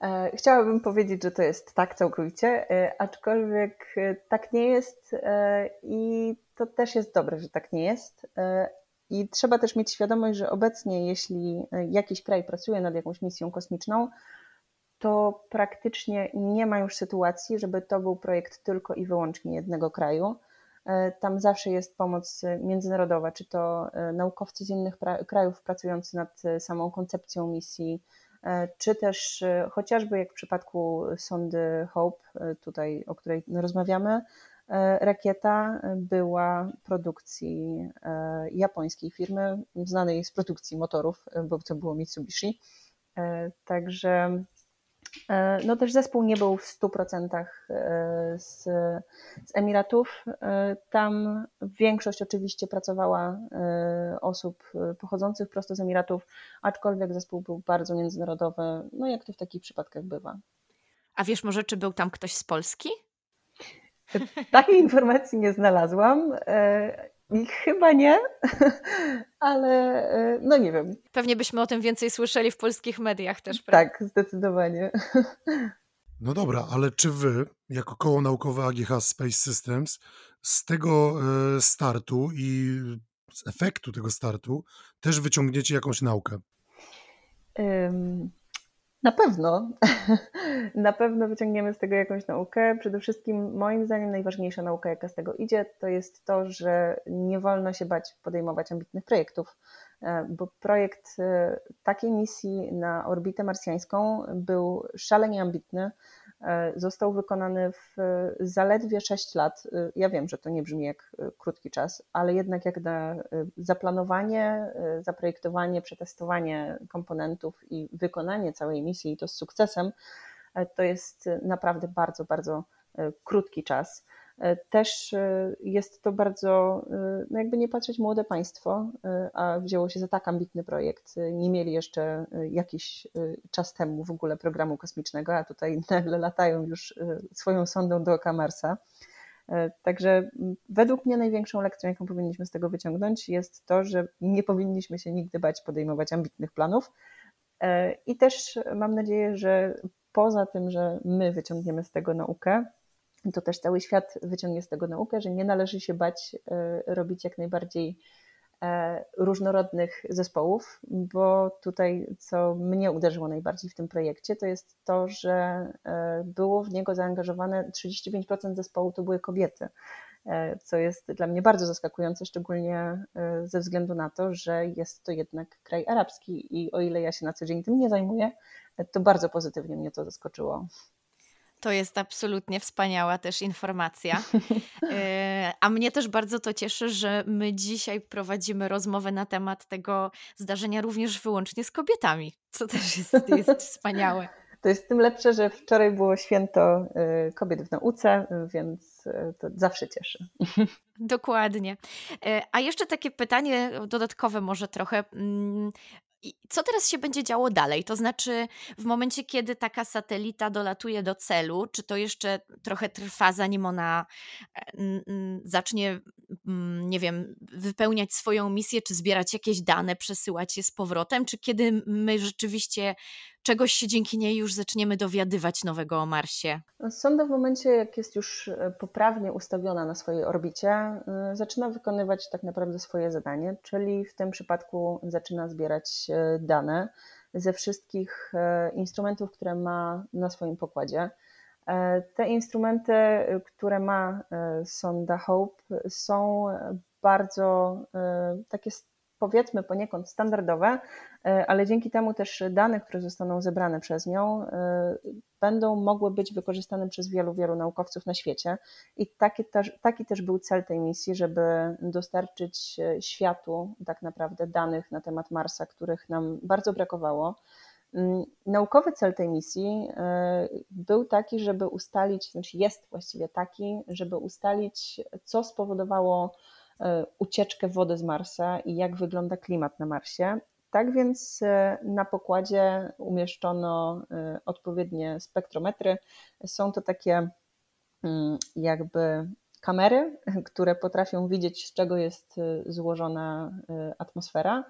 E, chciałabym powiedzieć, że to jest tak całkowicie, e, aczkolwiek tak nie jest i to też jest dobre, że tak nie jest, i trzeba też mieć świadomość, że obecnie, jeśli e, jakiś kraj pracuje nad jakąś misją kosmiczną, to praktycznie nie ma już sytuacji, żeby to był projekt tylko i wyłącznie jednego kraju. Tam zawsze jest pomoc międzynarodowa, czy to naukowcy z innych krajów pracujący nad samą koncepcją misji, czy też chociażby jak w przypadku sondy Hope, tutaj o której rozmawiamy, rakieta była produkcji japońskiej firmy, znanej z produkcji motorów, bo to było Mitsubishi. Także E, no też zespół nie był w 100% e, z, z Emiratów. E, tam większość oczywiście pracowała osób pochodzących prosto z Emiratów, aczkolwiek zespół był bardzo międzynarodowy, no jak to w takich przypadkach bywa. A wiesz może, czy był tam ktoś z Polski? Takiej informacji nie znalazłam. I chyba nie, ale e, no nie wiem. Pewnie byśmy o tym więcej słyszeli w polskich mediach też. Prawda? Tak, zdecydowanie. No dobra, ale czy wy, jako koło naukowe AGH Space Systems, z tego e, startu i z efektu tego startu też wyciągniecie jakąś naukę? Na pewno. Na pewno wyciągniemy z tego jakąś naukę. Przede wszystkim, moim zdaniem, najważniejsza nauka, jaka z tego idzie, to jest to, że nie wolno się bać podejmować ambitnych projektów, e, bo projekt e, takiej misji na orbitę marsjańską był szalenie ambitny. E, został wykonany w zaledwie 6 lat. E, ja wiem, że to nie brzmi jak e, krótki czas, ale jednak jak na zaplanowanie, zaprojektowanie, przetestowanie komponentów i wykonanie całej misji i to z sukcesem, to jest naprawdę bardzo, bardzo krótki czas. E, też e, jest to bardzo, e, no jakby nie patrzeć, młode państwo, a wzięło się za tak ambitny projekt. Nie mieli jeszcze jakiś czas temu w ogóle programu kosmicznego, a tutaj nagle latają już swoją sondą do oka Marsa. Także według mnie największą lekcją, jaką powinniśmy z tego wyciągnąć, jest to, że nie powinniśmy się nigdy bać podejmować ambitnych planów. I też mam nadzieję, że poza tym, że my wyciągniemy z tego naukę, to też cały świat wyciągnie z tego naukę, że nie należy się bać e, robić jak najbardziej e, różnorodnych zespołów, bo tutaj, co mnie uderzyło najbardziej w tym projekcie, to jest to, że e, było w niego zaangażowane 35% zespołu to były kobiety, co jest dla mnie bardzo zaskakujące, szczególnie ze względu na to, że jest to jednak kraj arabski i o ile ja się na co dzień tym nie zajmuję, to bardzo pozytywnie mnie to zaskoczyło. To jest absolutnie wspaniała też informacja. E, a mnie też bardzo to cieszy, że my dzisiaj prowadzimy rozmowę na temat tego zdarzenia również wyłącznie z kobietami, co też jest, jest wspaniałe. To jest tym lepsze, że wczoraj było święto e, kobiet w nauce, więc e, to zawsze cieszy. Dokładnie. A jeszcze takie pytanie dodatkowe, może trochę. Mm, i co teraz się będzie działo dalej? To znaczy, w momencie, kiedy taka satelita dolatuje do celu, czy to jeszcze trochę trwa, zanim ona e, zacznie, nie wiem, wypełniać swoją misję, czy zbierać jakieś dane, przesyłać je z powrotem, czy kiedy my rzeczywiście czegoś się dzięki niej już zaczniemy dowiadywać nowego o Marsie? Sonda w momencie, jak jest już e, poprawnie ustawiona na swojej orbicie, e, zaczyna wykonywać tak naprawdę swoje zadanie, czyli w tym przypadku zaczyna zbierać e, dane ze wszystkich instrumentów, które ma na swoim pokładzie. Te instrumenty, które ma sonda Hope, są bardzo takie powiedzmy poniekąd standardowe, e, ale dzięki temu też dane, które zostaną zebrane przez nią, e, będą mogły być wykorzystane przez wielu, wielu naukowców na świecie. I taki też, taki też był cel tej misji, żeby dostarczyć e, światu tak naprawdę danych na temat Marsa, których nam bardzo brakowało. Mm, naukowy cel tej misji był taki, żeby ustalić, znaczy jest właściwie taki, żeby ustalić, co spowodowało ucieczkę wody z Marsa i jak wygląda klimat na Marsie. Tak więc e, na pokładzie umieszczono e, odpowiednie spektrometry. Są to takie mm, jakby kamery, które potrafią widzieć, z czego jest złożona atmosfera.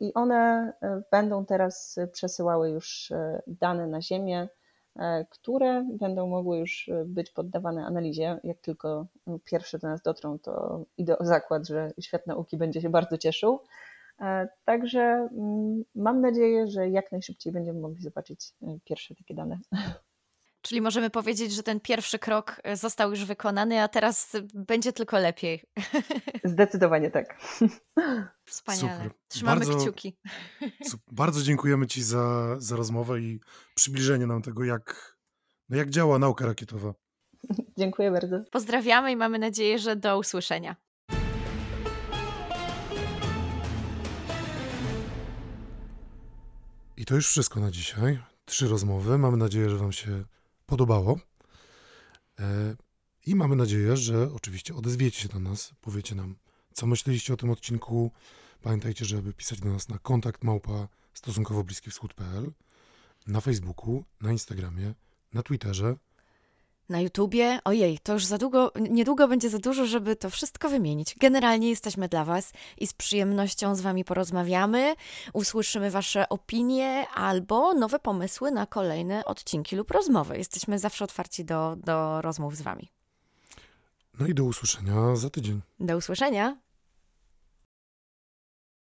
I one będą teraz przesyłały już dane na Ziemię E, które będą mogły już e, być poddawane analizie. Jak tylko pierwsze do nas dotrą, to idę o zakład, że świat nauki będzie się bardzo cieszył. E, także mm, mam nadzieję, że jak najszybciej będziemy mogli zobaczyć pierwsze takie dane. Czyli możemy powiedzieć, że ten pierwszy krok e, został już wykonany, a teraz będzie tylko lepiej. Zdecydowanie tak. Wspaniale. Super. Trzymamy Bardzo- kciuki. Bardzo dziękujemy Ci za, za rozmowę i przybliżenie nam tego, jak, no jak działa nauka rakietowa. Dziękuję bardzo. Pozdrawiamy i mamy nadzieję, że do usłyszenia. I to już wszystko na dzisiaj. Trzy rozmowy. Mamy nadzieję, że Wam się podobało. E, I mamy nadzieję, że oczywiście odezwiecie się do nas, powiecie nam, co myśleliście o tym odcinku. Pamiętajcie, żeby pisać do nas na kontakt małpa stosunkowo bliski wschód.pl, na Facebooku, na Instagramie, na Twitterze. Na YouTubie, ojej, to już za długo, niedługo będzie za dużo, żeby to wszystko wymienić. Generalnie jesteśmy dla Was i z przyjemnością z Wami porozmawiamy, usłyszymy Wasze opinie albo nowe pomysły na kolejne odcinki lub rozmowy. Jesteśmy zawsze otwarci do, do rozmów z Wami. No i do usłyszenia za tydzień. Do usłyszenia!